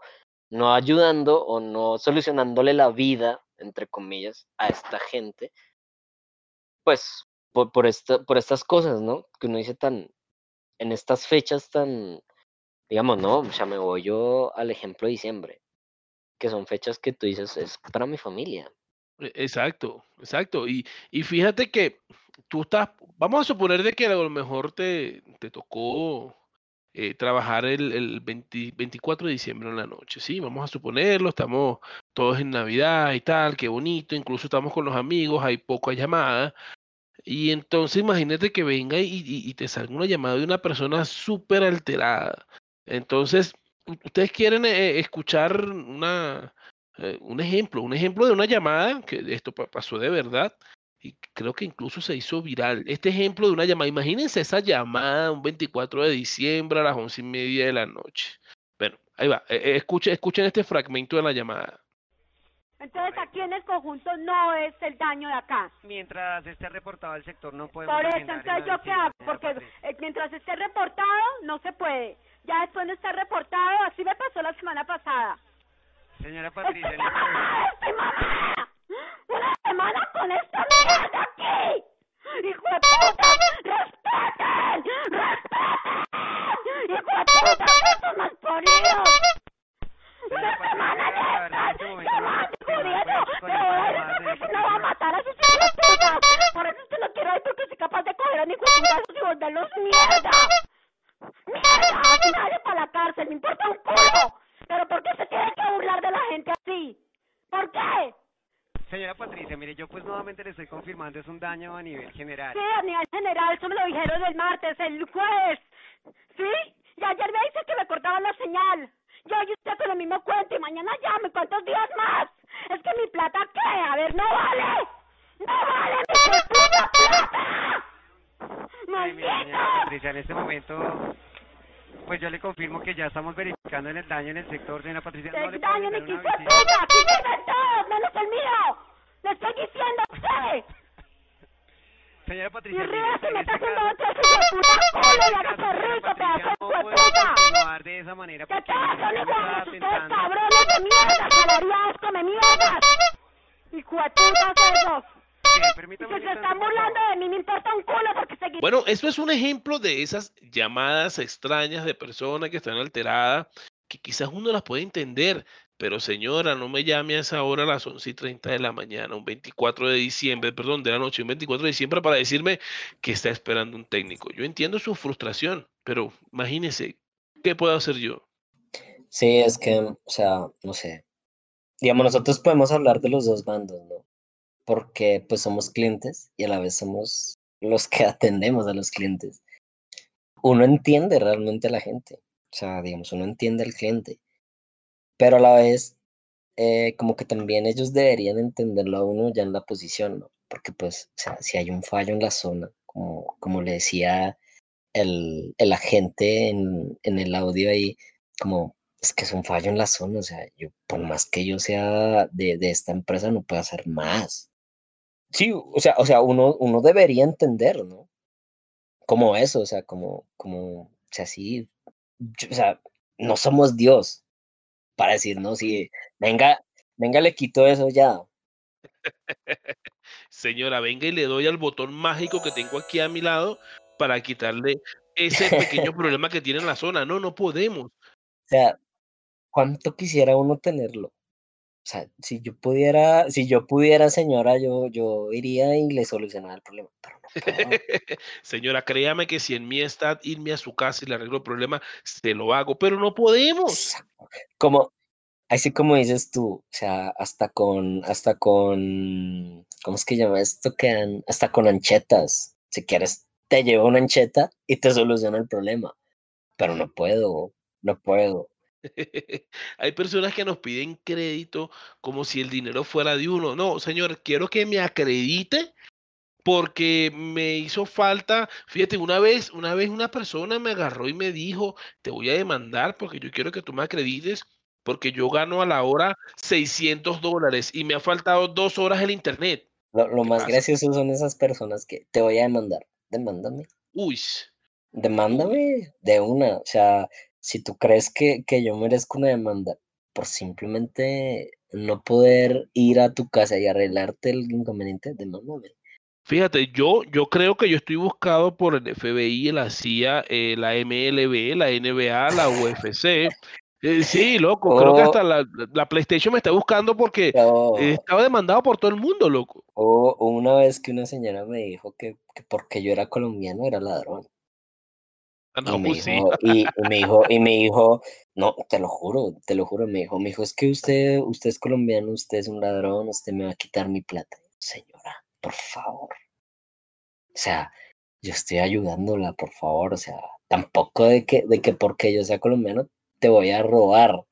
no ayudando o no solucionándole la vida, entre comillas, a esta gente, pues por, por, esta, por estas cosas, ¿no? Que uno dice tan, en estas fechas tan, digamos, ¿no? O sea, me voy yo al ejemplo de diciembre, que son fechas que tú dices, es para mi familia, e, exacto, exacto. Y, y fíjate que tú estás, vamos a suponer de que a lo mejor te, te tocó eh, trabajar el, el 24 de diciembre en la noche, ¿sí? Vamos a suponerlo, estamos todos en Navidad y tal, qué bonito, incluso estamos con los amigos, hay pocas llamadas. Y entonces imagínate que venga y, y te salga una llamada de una persona súper alterada. Entonces, ustedes quieren eh, escuchar una, eh, un ejemplo, un ejemplo de una llamada, que esto pasó de verdad, y creo que incluso se hizo viral. Este ejemplo de una llamada, imagínense esa llamada un 24 de diciembre a las once y media de la noche. Bueno, ahí va, eh, eh, escuchen, escuchen este fragmento de la llamada. Entonces aquí en el conjunto no es el daño de acá. Mientras esté reportado el sector no podemos... Por eso, entonces yo qué hago, porque mientras esté reportado no se puede. Ya después no está reportado, así me pasó la semana pasada. Señora Patricia. semana! [LAUGHS] ¡Una semana con esta mierda aquí! ¡Hijo de puta! ¡Respeten! ¡Respeten! ¡Hijo de puta! ¡Estos malparidos! ¡Una semana de estas! ¡Qué más, jodiendo! ¡Pero no va a matar a sus hijos de puta! Por eso usted no quiero ir porque soy capaz de coger a mi y volverlos mierda. ¡Mierda! ¡Así nadie para la cárcel! ¡Me importa un culo! ¿Pero por qué se tiene que burlar de la gente así? ¿Por qué? Señora Patricia, mire, yo pues nuevamente le estoy confirmando, es un daño a nivel general. Sí, a nivel general, eso me lo dijeron el martes, el jueves. ¿Sí? Y ayer me dice que me cortaban la señal. Yo y usted con el mismo cuento y mañana llame, ¿cuántos días más? Es que mi plata, ¿qué? A ver, no vale. ¡No vale mi plata! ¡Maldito! señora Patricia, en este momento pues yo le confirmo que ya estamos verificando en el daño en el sector, señora Patricia. No le daño ni que puta! ¡Aquí viven todos, menos el mío! ¡Le estoy diciendo a usted! [LAUGHS] Señora Patricia, y Rivas se me está haciendo otro hijo de puta culo y hágase rico, pedazo de puta. continuar de esa manera. ¿Qué tal son hijos de ustedes cabrones de mierda, salariados come mierdas? Hijo de esos. Que se están burlando de mí, me importa un culo porque. Bueno, eso es un ejemplo de esas llamadas extrañas de personas que están alteradas, que quizás uno las puede entender, pero señora, no me llame a esa hora a las 11 y 30 de la mañana, un 24 de diciembre, perdón, de la noche, un 24 de diciembre para decirme que está esperando un técnico. Yo entiendo su frustración, pero imagínese, ¿qué puedo hacer yo? Sí, es que, o sea, no sé. Digamos, nosotros podemos hablar de los dos bandos, ¿no? Porque pues somos clientes y a la vez somos los que [LAUGHS] atendemos a los clientes. Uno entiende realmente a la gente, o sea, digamos, uno entiende al cliente, pero a la vez eh, como que también ellos deberían entenderlo a uno ya en la posición. Porque pues, o sea, si hay un fallo en la zona, como, como le decía el, el agente en, en el audio ahí, como es que es un fallo en la zona, o sea, yo por más que yo sea de, de esta empresa no puedo hacer más. Sí, o sea, o sea, uno, uno debería entender, ¿no? Como eso, o sea, como, como, o sea, sí, o sea, no somos Dios para decir, no, sí, venga, venga, le quito eso ya. [LAUGHS] Señora, venga y le doy al botón mágico que tengo aquí a mi lado para quitarle ese pequeño [LAUGHS] problema que tiene en la zona. No, no podemos. O sea, ¿cuánto quisiera uno tenerlo? O sea, si yo pudiera, si yo pudiera, señora, yo, yo iría y le solucionara el problema, pero no puedo. [LAUGHS] Señora, créame que si en mí está irme a su casa y le arreglo el problema, se lo hago, pero no podemos. Como, así como dices tú, o sea, hasta con, hasta con, ¿cómo es que llama esto? Que hasta con anchetas. Si quieres, te llevo una ancheta y te soluciona el problema. Pero no puedo, no puedo. [LAUGHS] Hay personas que nos piden crédito como si el dinero fuera de uno. No, señor, quiero que me acredite porque me hizo falta. Fíjate, una vez, una vez una persona me agarró y me dijo, te voy a demandar porque yo quiero que tú me acredites porque yo gano a la hora 600 dólares y me ha faltado dos horas el internet. Lo, lo ¿Qué más pasa? gracioso son esas personas que te voy a demandar. Demándame. Uy, Demándame de una. O sea, si tú crees que, que yo merezco una demanda por simplemente no poder ir a tu casa y arreglarte el inconveniente, demándame. Fíjate, yo, yo creo que yo estoy buscado por el FBI, la CIA, eh, la MLB, la NBA, la UFC. Eh, sí, loco, creo que Oh. hasta la, la PlayStation me está buscando porque O, eh, estaba demandado por todo el mundo, loco. o- o una vez que una señora me dijo que, que porque yo era colombiano era ladrón. Y no, me pues sí. dijo, y, y me dijo, y me [LAUGHS] dijo, no, te lo juro, te lo juro, me dijo, me dijo, es que usted, usted es colombiano, usted es un ladrón, usted me va a quitar mi plata. Señora, por favor. O sea, yo estoy ayudándola, por favor. O sea, tampoco de que, de que porque yo sea colombiano te voy a robar,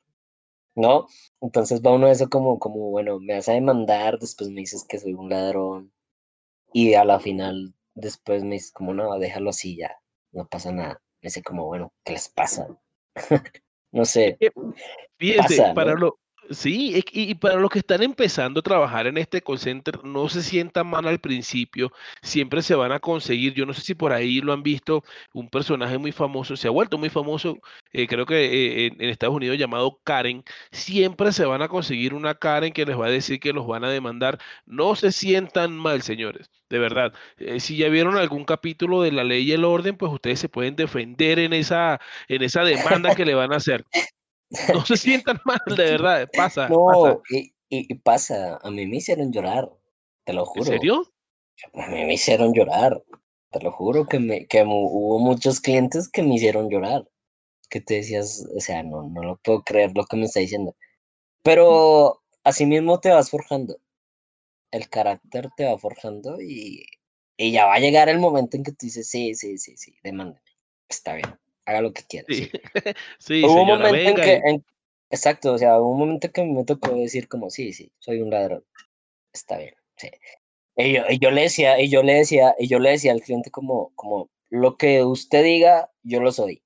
¿no? Entonces va uno de eso como, como, bueno, me vas a demandar, después me dices que soy un ladrón. Y a la final, después me dices como, no, déjalo así ya, no pasa nada. Dice como, bueno, ¿qué les pasa? [LAUGHS] no sé, Pasa, para ¿no? lo, sí, y, para los que están empezando a trabajar en este call center, no se sientan mal al principio, siempre se van a conseguir. Yo no sé si por ahí lo han visto, un personaje muy famoso, se ha vuelto muy famoso, eh, creo que eh, en, en Estados Unidos llamado Karen. Siempre se van a conseguir una Karen que les va a decir que los van a demandar. No se sientan mal, señores, de verdad. Eh, si ya vieron algún capítulo de La Ley y el Orden, pues ustedes se pueden defender en esa, en esa demanda que le van a hacer. [LAUGHS] [LAUGHS] No se sientan mal, de [LAUGHS] verdad, pasa, pasa. no, y, y, y pasa, a mí me hicieron llorar, te lo ¿En juro. serio? A mí me hicieron llorar, te lo juro que, me, que hubo muchos clientes que me hicieron llorar. Que te decías, o sea, no, no lo puedo creer lo que me está diciendo. Pero así mismo te vas forjando. El carácter te va forjando y, y ya va a llegar el momento en que tú dices, sí, sí, sí, sí, demándame. Está bien, haga lo que quiera. Sí, sí". [LAUGHS] Hubo un momento en que, en- exacto, o sea, hubo un momento que me tocó decir como, sí, sí, soy un ladrón. Está bien, sí. Y yo, y yo le decía, y yo le decía, y yo le decía al cliente como, como, lo que usted diga, yo lo soy.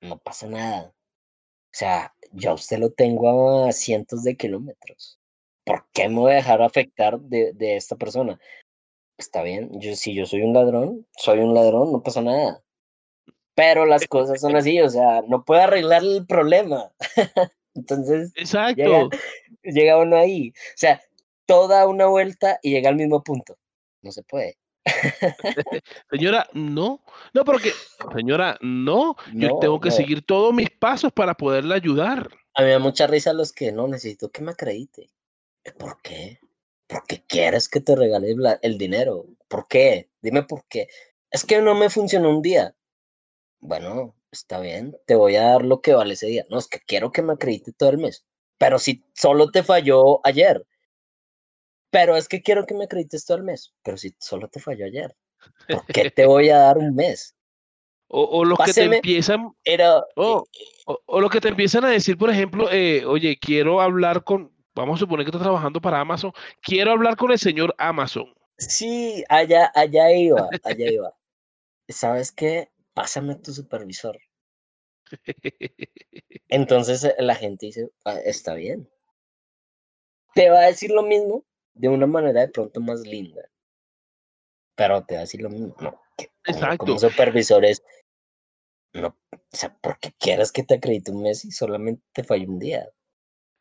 No pasa nada. O sea, yo a usted lo tengo a cientos de kilómetros. ¿Por qué me voy a dejar afectar de, de esta persona? Está bien, yo, si yo soy un ladrón, soy un ladrón, no pasa nada. Pero las cosas son así, o sea, no puedo arreglar el problema. [LAUGHS] Entonces, llega, Exacto. llega uno ahí. O sea, toda una vuelta y llega al mismo punto. No se puede. [LAUGHS] [LAUGHS] Señora, no, no, porque, señora, no, yo tengo que no. seguir todos mis pasos para poderle ayudar. A mí me da mucha risa los que no necesito que me acredite. ¿Por qué? Porque quieres que te regale el dinero. ¿Por qué? Dime por qué. Es que no me funcionó un día. Bueno, está bien, te voy a dar lo que vale ese día. No, es que quiero que me acredite todo el mes. Pero si solo te falló ayer. Pero es que quiero que me acredites todo el mes. Pero si solo te falló ayer. ¿Por qué te [LAUGHS] voy a dar un mes? O, o los que te empiezan, Era, oh, o, o los que te empiezan a decir, por ejemplo, eh, oye, quiero hablar con, vamos a suponer que estás trabajando para Amazon, quiero hablar con el señor Amazon. Sí, allá, allá iba, allá [LAUGHS] iba. ¿Sabes qué? Pásame a tu supervisor. [LAUGHS] Entonces eh, la gente dice, "Ah, está bien. Te va a decir lo mismo de una manera de pronto más linda. Pero te va a decir lo mismo. No, como, Exacto. como supervisores, no, o sea, porque quieras que te acredite un mes y solamente te falló un día.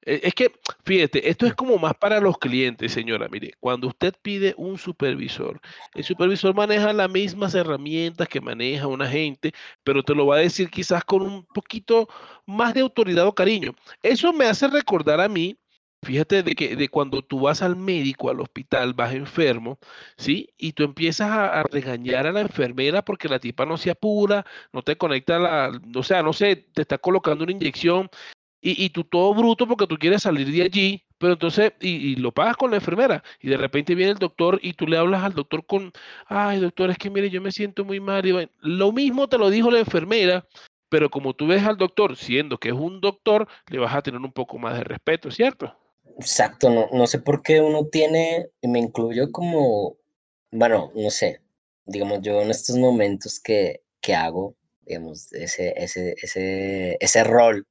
Eh, Es que, fíjate, esto es como más para los clientes, señora. Mire, cuando usted pide un supervisor, el supervisor maneja las mismas herramientas que maneja un agente, pero te lo va a decir quizás con un poquito más de autoridad o cariño. Eso me hace recordar a mí, fíjate, de que de cuando tú vas al médico, al hospital, vas enfermo, ¿sí? Y tú empiezas a, a regañar a la enfermera porque la tipa no se apura, no te conecta la, o sea, no sé, te está colocando una inyección y, y tú todo bruto porque tú quieres salir de allí, pero entonces, y, y lo pagas con la enfermera, y de repente viene el doctor y tú le hablas al doctor con, ay doctor, es que mire, yo me siento muy mal, y vaina". lo mismo te lo dijo la enfermera, pero como tú ves al doctor, siendo que es un doctor, le vas a tener un poco más de respeto, ¿cierto? Exacto, no, no sé por qué uno tiene, y me incluyo como, bueno, no sé, digamos yo en estos momentos que, que hago, digamos, ese, ese, ese, ese rol,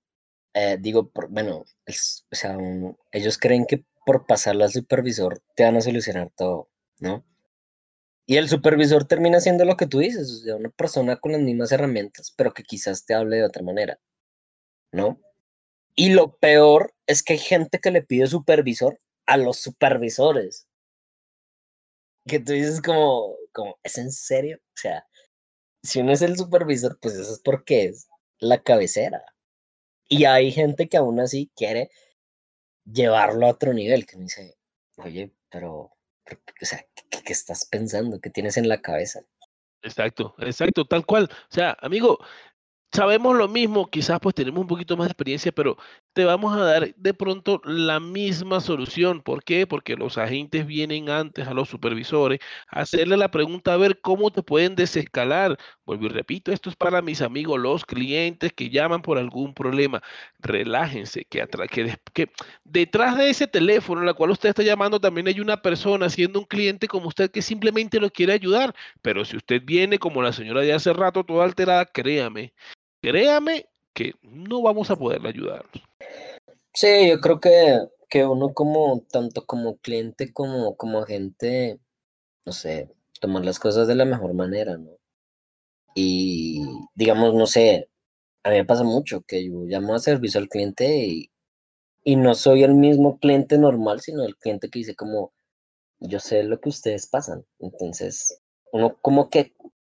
eh, digo, por- bueno, es- o sea, un- ellos creen que por pasarla al supervisor te van a solucionar todo, ¿no? Y el supervisor termina siendo lo que tú dices, o sea, una persona con las mismas herramientas, pero que quizás te hable de otra manera, ¿no? Y lo peor es que hay gente que le pide supervisor a los supervisores. Que tú dices como, como, ¿es en serio? O sea, si uno es el supervisor, pues eso es porque es la cabecera. Y hay gente que aún así quiere llevarlo a otro nivel, que me dice, oye, pero, o sea, ¿qué, qué estás pensando? ¿Qué tienes en la cabeza? Exacto, exacto, tal cual. O sea, amigo, sabemos lo mismo, quizás pues tenemos un poquito más de experiencia, pero te vamos a dar de pronto la misma solución. ¿Por qué? Porque los agentes vienen antes a los supervisores a hacerle la pregunta a ver cómo te pueden desescalar. Vuelvo y repito, esto es para mis amigos, los clientes que llaman por algún problema. Relájense, que, que, que detrás de ese teléfono en la cual usted está llamando también hay una persona siendo un cliente como usted que simplemente lo quiere ayudar. Pero si usted viene como la señora de hace rato, toda alterada, créame, créame que no vamos a poderle ayudar. Sí, yo creo que, que uno como, tanto como cliente como como agente, no sé, tomar las cosas de la mejor manera, ¿no? Y digamos, no sé, a mí me pasa mucho que yo llamo a servicio al cliente y, y no soy el mismo cliente normal, sino el cliente que dice como, yo sé lo que ustedes pasan. Entonces, uno como que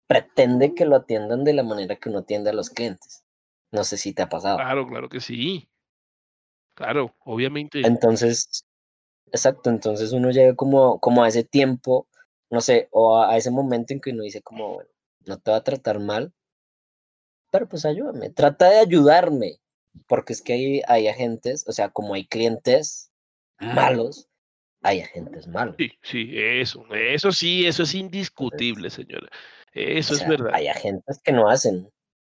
pretende que lo atiendan de la manera que uno atiende a los clientes. No sé si te ha pasado. Claro, claro que sí. Claro, obviamente. Entonces, exacto, entonces uno llega como, como a ese tiempo, no sé, o a, a ese momento en que uno dice como, bueno, no te va a tratar mal, pero pues ayúdame, trata de ayudarme, porque es que hay, hay agentes, o sea, como hay clientes malos, hay agentes malos. Sí, sí, eso, eso sí, eso es indiscutible, señora. o Eso es verdad. hay agentes que no hacen,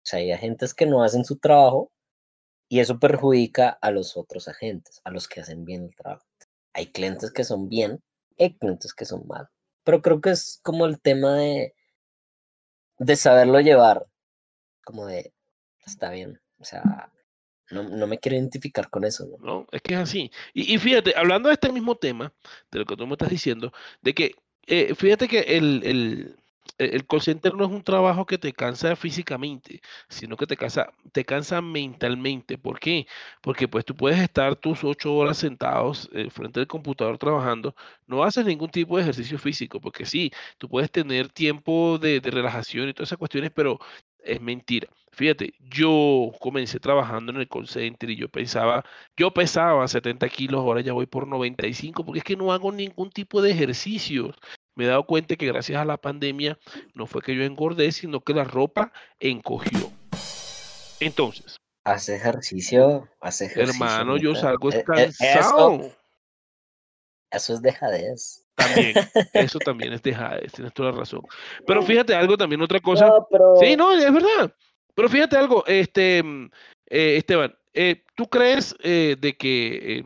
sea, hay agentes que no hacen su trabajo y eso perjudica a los otros agentes, a los que hacen bien el trabajo. Hay clientes que son bien, hay clientes que son malos. Pero creo que es como el tema de, de saberlo llevar, como de, está bien, o sea, no, no me quiero identificar con eso, ¿no? ¿no? Es que es así. Y, y fíjate, hablando de este mismo tema, de lo que tú me estás diciendo, de que, eh, fíjate que el, el, el el call center no es un trabajo que te cansa físicamente, sino que te cansa, te cansa mentalmente. ¿Por qué? Porque pues tú puedes estar tus ocho horas sentados eh, frente al computador trabajando, no haces ningún tipo de ejercicio físico, porque sí, tú puedes tener tiempo de, de relajación y todas esas cuestiones, pero es mentira. Fíjate, yo comencé trabajando en el call center y yo pensaba, yo pesaba 70 kilos, ahora ya voy por 95, porque es que no hago ningún tipo de ejercicio. Me he dado cuenta que gracias a la pandemia no fue que yo engordé, sino que la ropa encogió. Entonces, Hace ejercicio, hace ejercicio. hermano, yo salgo E- e- cansado. Eso, eso es dejadez. También, [LAUGHS] eso también es dejadez, tienes toda la razón. Pero fíjate algo también, otra cosa. No, pero Sí, no, es verdad. Pero fíjate algo, este, mm, eh, Esteban, eh, ¿tú crees eh, de que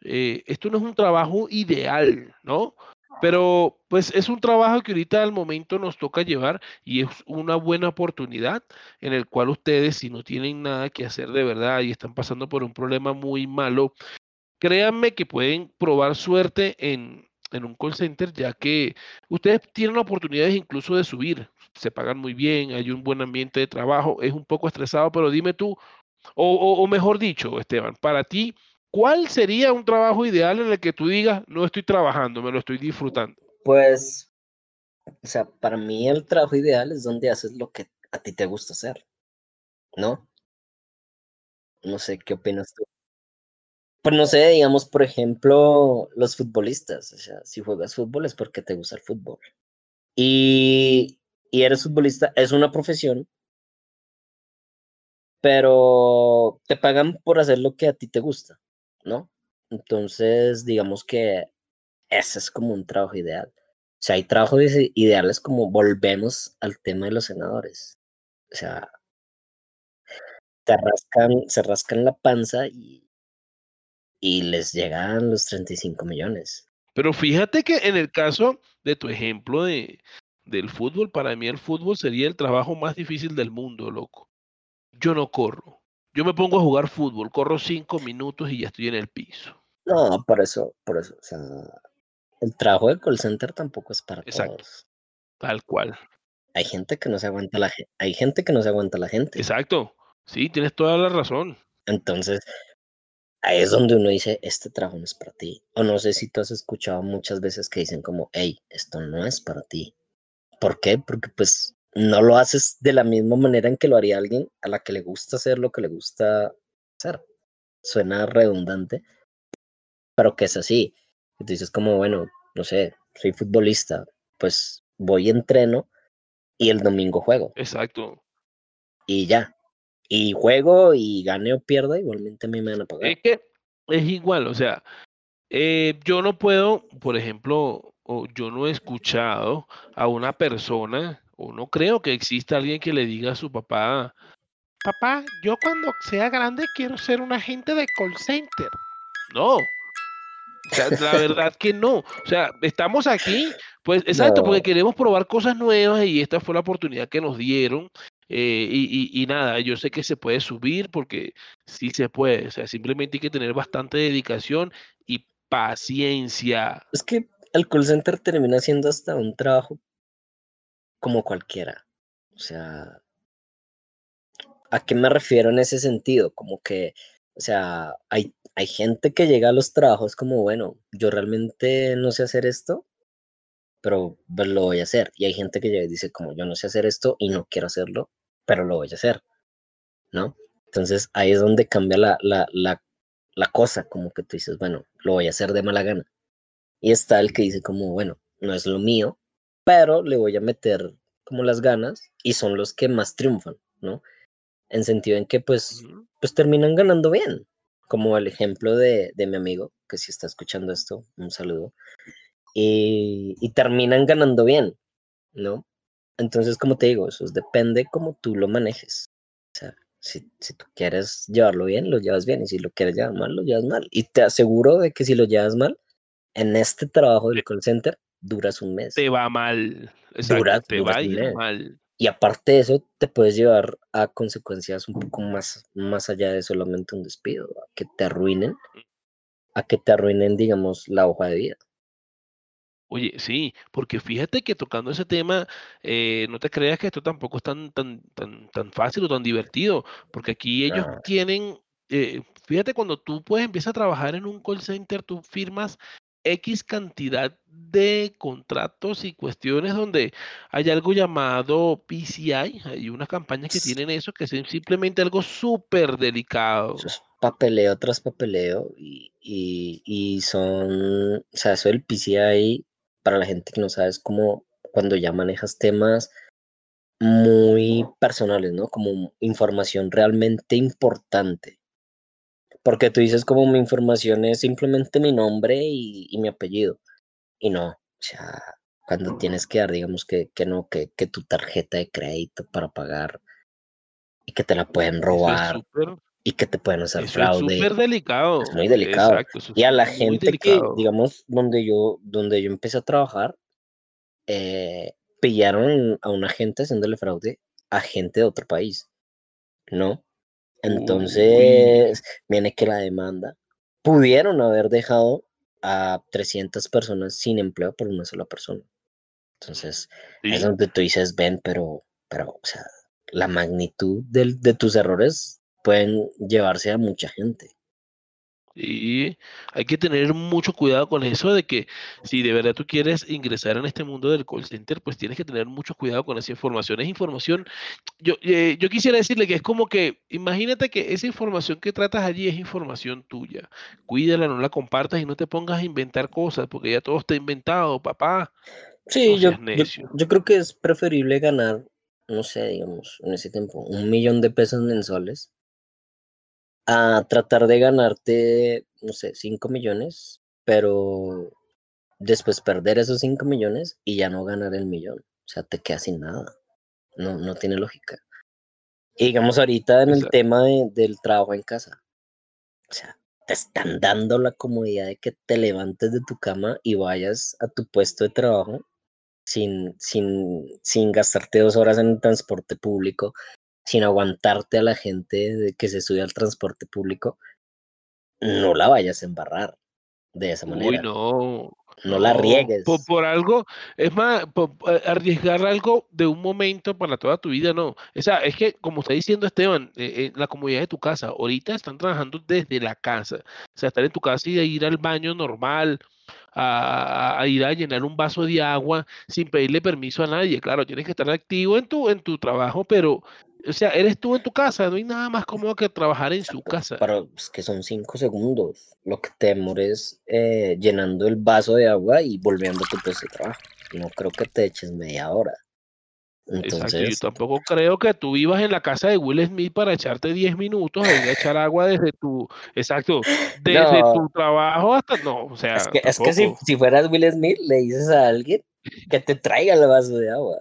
esto no es un trabajo ideal, ¿no? Pero pues es un trabajo que ahorita al momento nos toca llevar y es una buena oportunidad en el cual ustedes, si no tienen nada que hacer de verdad y están pasando por un problema muy malo, créanme que pueden probar suerte en, en un call center, ya que ustedes tienen oportunidades incluso de subir, se pagan muy bien, hay un buen ambiente de trabajo, es un poco estresado, pero dime tú, o, o- o mejor dicho, Esteban, para ti, ¿cuál sería un trabajo ideal en el que tú digas, no estoy trabajando, me lo estoy disfrutando? Pues, o sea, para mí el trabajo ideal es donde haces lo que a ti te gusta hacer, ¿no? No sé, ¿qué opinas tú? Pues no sé, digamos, por ejemplo, los futbolistas, o sea, si juegas fútbol es porque te gusta el fútbol. Y, y eres futbolista, es una profesión, pero te pagan por hacer lo que a ti te gusta, ¿no? Entonces, digamos que ese es como un trabajo ideal. O sea, hay trabajos ide- ideales como volvemos al tema de los senadores. O sea, te rascan, se rascan la panza y, y les llegan los 35 millones. Pero fíjate que en el caso de tu ejemplo de, del fútbol, para mí el fútbol sería el trabajo más difícil del mundo, loco. Yo no corro. Yo me pongo a jugar fútbol, corro cinco minutos y ya estoy en el piso. No, por eso, por eso, o sea, el trabajo de call center tampoco es para Exacto. todos. Tal cual. Hay gente que no se aguanta la gente, hay gente que no se aguanta la gente. Exacto. Sí, tienes toda la razón. Entonces, ahí es donde uno dice, este trabajo no es para ti. O no sé si tú has escuchado muchas veces que dicen como, hey, esto no es para ti. ¿Por qué? Porque pues no lo haces de la misma manera en que lo haría alguien a la que le gusta hacer lo que le gusta hacer. Suena redundante, pero que es así. Dices como, bueno, no sé, soy futbolista, pues voy entreno y el domingo juego Exacto. y ya. Y juego y gane o pierda, igualmente a mí me van a pagar. Es que es igual, o sea, eh, yo no puedo, por ejemplo, o yo no he escuchado a una persona, o no creo que exista alguien que le diga a su papá, papá, yo cuando sea grande quiero ser un agente de call center. No. O sea, la [LAUGHS] verdad que no. O sea, estamos aquí, pues exacto, porque queremos probar cosas nuevas y esta fue la oportunidad que nos dieron. eh, y, y- y nada, yo sé que se puede subir porque sí se puede. O sea, simplemente hay que tener bastante dedicación y paciencia. Es que el call center termina siendo hasta un trabajo como cualquiera. O sea, ¿a qué me refiero en ese sentido? Como que, o sea, hay, hay gente que llega a los trabajos como, bueno, yo realmente no sé hacer esto, pero pues, lo voy a hacer. Y hay gente que llega y dice como, yo no sé hacer esto y no quiero hacerlo, pero lo voy a hacer, ¿no? Entonces ahí es donde cambia la, la, la, la cosa, como que tú dices, bueno, lo voy a hacer de mala gana. Y está el que dice como, bueno, no es lo mío, pero le voy a meter como las ganas y son los que más triunfan, ¿no? En sentido en que pues, pues terminan ganando bien, como el ejemplo de, de mi amigo, que si está escuchando esto, un saludo, y, y terminan ganando bien, ¿no? Entonces, como te digo, eso es- depende cómo tú lo manejes. O sea, si, si tú quieres llevarlo bien, lo llevas bien, y si lo quieres llevar mal, lo llevas mal. Y te aseguro de que si lo llevas mal, en este trabajo del call center, duras un mes. Te va mal. Exacto, Duras- te duras va a un ir mes. mal. Y aparte de eso, te puedes llevar a consecuencias un poco más, más allá de solamente un despido, a que te arruinen, a que te arruinen, digamos, la hoja de vida. Oye, sí, porque fíjate que tocando ese tema, eh, no te creas que esto tampoco es tan, tan, tan, tan fácil o tan divertido, porque aquí ellos Ah. tienen, eh, fíjate, cuando tú puedes empiezas a trabajar en un call center, tú firmas X cantidad de contratos y cuestiones donde hay algo llamado PCI, hay unas campañas que tienen eso, que es simplemente algo súper delicado. Eso es papeleo tras papeleo y, y, y son, o sea, eso del PCI, para la gente que no sabe, es como cuando ya manejas temas muy personales, ¿no? Como información realmente importante. Porque tú dices como mi información es simplemente mi nombre y, y mi apellido. Y no, o sea, cuando tienes que dar, digamos que, que no, que, que tu tarjeta de crédito para pagar y que te la pueden Eso es robar súper, y que te pueden hacer eso es fraude. súper delicado. Es muy delicado. Exacto, eso Y a es la gente que, digamos, donde yo, donde yo empecé a trabajar, eh, pillaron a una gente haciéndole fraude a gente de otro país, ¿no? Uy. Entonces, viene que la demanda pudieron haber dejado a 300 personas sin empleo por una sola persona. Entonces, es donde tú dices, ven, pero, pero, o sea, la magnitud del, de tus errores pueden llevarse a mucha gente. Y hay que tener mucho cuidado con eso de que si de verdad tú quieres ingresar en este mundo del call center, pues tienes que tener mucho cuidado con esa información. Es información, yo, eh, yo quisiera decirle que es como que, imagínate que esa información que tratas allí es información tuya. Cuídala, no la compartas y no te pongas a inventar cosas, porque ya todo está inventado, papá. Sí, No yo, yo, yo creo que es preferible ganar, no sé, digamos, en ese tiempo, un millón de pesos mensuales a tratar de ganarte, no sé, cinco millones, pero después perder esos cinco millones y ya no ganar el millón. O sea, te quedas sin nada. No, no tiene lógica. Y digamos ahorita en el Exacto. tema de- del trabajo en casa. O sea, te están dando la comodidad de que te levantes de tu cama y vayas a tu puesto de trabajo sin, sin, sin gastarte dos horas en el transporte público, sin aguantarte a la gente que se sube al transporte público, no la vayas a embarrar de esa Uy, manera. no. No la No, riegues. Por, por algo, es más, por- arriesgar algo de un momento para toda tu vida, no. O sea, es que, como está diciendo Esteban, eh, eh, la comodidad de tu casa, ahorita están trabajando desde la casa. O sea, estar en tu casa y ir al baño normal, a, a ir a llenar un vaso de agua sin pedirle permiso a nadie. Claro, tienes que estar activo en tu, en tu trabajo, pero, o sea, eres tú en tu casa, no hay nada más cómodo que trabajar en su casa. Pero es que son cinco segundos. Lo que te demores eh, llenando el vaso de agua y volviendo a tu puesto de trabajo. No creo que te eches media hora. Exacto, yo Entonces, tampoco creo que tú vivas en la casa de Will Smith para echarte 10 minutos a ir a echar agua desde tu, exacto, [LAUGHS] desde No. tu trabajo hasta, no, o sea, es que, es que si, si fueras Will Smith, le dices a alguien que te traiga el vaso de agua.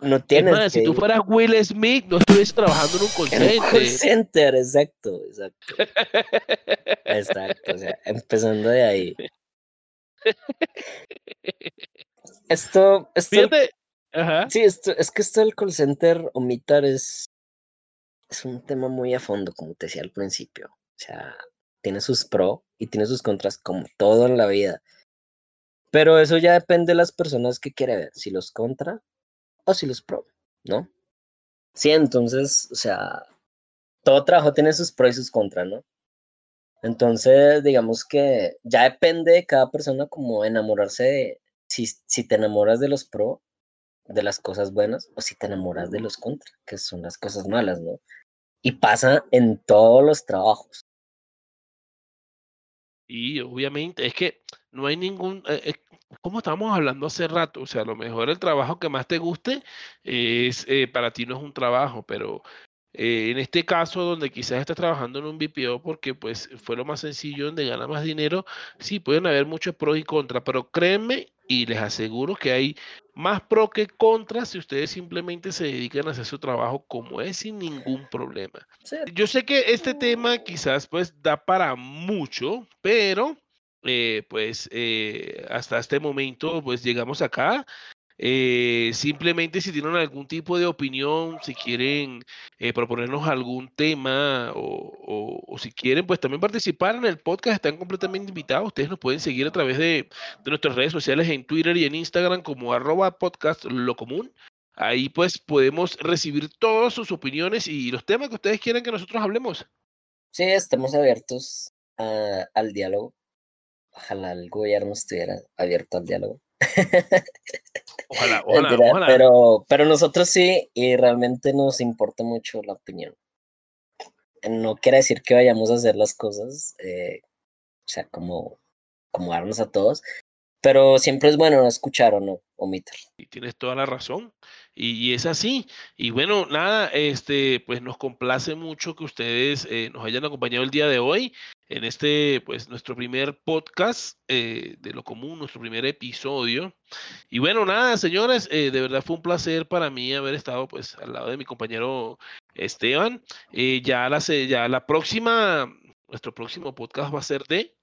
No Es tienes más, si que tú fueras Will Smith, no estuvieras trabajando en un call en un call center. center, exacto, exacto. Exacto, o sea, empezando de ahí. [LAUGHS] Esto, esto, Fíjate, ajá, sí, esto, es que esto del call center o mitar es, es un tema muy a fondo, como te decía al principio. O sea, tiene sus pros y tiene sus contras, como todo en la vida. Pero eso ya depende de las personas que quiere ver, si los contra o si los pro, ¿no? Sí, entonces, o sea, todo trabajo tiene sus pros y sus contras, ¿no? Entonces, digamos que ya depende de cada persona como enamorarse de, si, si te enamoras de los pro, de las cosas buenas, o si te enamoras de los contra, que son las cosas malas, ¿no? Y pasa en todos los trabajos. y obviamente es que no hay ningún, eh, eh, como estábamos hablando hace rato, o sea, a lo mejor el trabajo que más te guste es, eh, para ti no es un trabajo, pero eh, en este caso donde quizás estás trabajando en un BPO porque pues fue lo más sencillo, donde gana más dinero, sí, pueden haber muchos pros y contras, pero créanme y les aseguro que hay más pro que contra si ustedes simplemente se dedican a hacer su trabajo como es sin ningún problema. Yo sé que este tema quizás pues da para mucho, pero eh, pues eh, hasta este momento pues llegamos acá. Eh, simplemente si tienen algún tipo de opinión, si quieren proponernos algún tema o, o- si quieren pues también participar en el podcast, están completamente invitados. Ustedes nos pueden seguir a través de, de nuestras redes sociales en Twitter y en Instagram como arroba podcast lo común. Ahí pues podemos recibir todas sus opiniones y los temas que ustedes quieran que nosotros hablemos. sí, estamos abiertos a- al diálogo. Ojalá el gobierno estuviera abierto al diálogo. Ojalá, [LAUGHS] ojalá, ojalá. Pero, pero nosotros sí, y realmente nos importa mucho la opinión. No quiere decir que vayamos a hacer las cosas, eh, o sea, como, como darnos a todos, pero siempre es bueno escuchar o no omitir. Y tienes toda la razón. Y, y es así. Y bueno, nada, este, pues nos complace mucho que ustedes eh, nos hayan acompañado el día de hoy en este, pues, nuestro primer podcast eh, de lo común, nuestro primer episodio. Y bueno, nada, señores, eh, de verdad fue un placer para mí haber estado, pues, al lado de mi compañero Esteban. Eh, ya la, ya la próxima, nuestro próximo podcast va a ser de,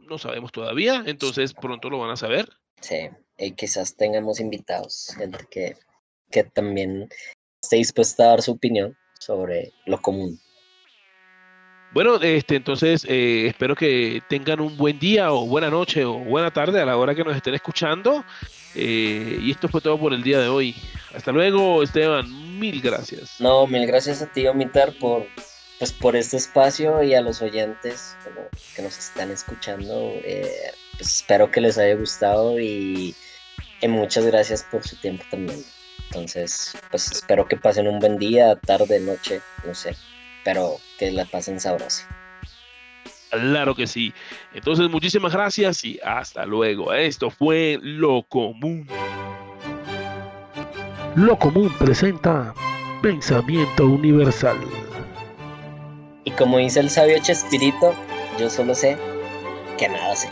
no sabemos todavía, entonces pronto lo van a saber. Sí, y quizás tengamos invitados, gente que, que también esté dispuesta a dar su opinión sobre lo común. Bueno, este, entonces eh, espero que tengan un buen día o buena noche o buena tarde a la hora que nos estén escuchando. Eh, y esto fue todo por el día de hoy. Hasta luego, Esteban. Mil gracias. No, mil gracias a ti, Omitar, por pues por este espacio y a los oyentes que nos están escuchando. eh, pues espero que les haya gustado y, y muchas gracias por su tiempo también. Entonces, pues espero que pasen un buen día, tarde, noche, no sé, pero que la pasen sabrosa. Claro que sí. Entonces, muchísimas gracias y hasta luego. Esto fue Lo Común. Lo Común presenta Pensamiento Universal. Y como dice el sabio Chespirito, yo solo sé que nada sé.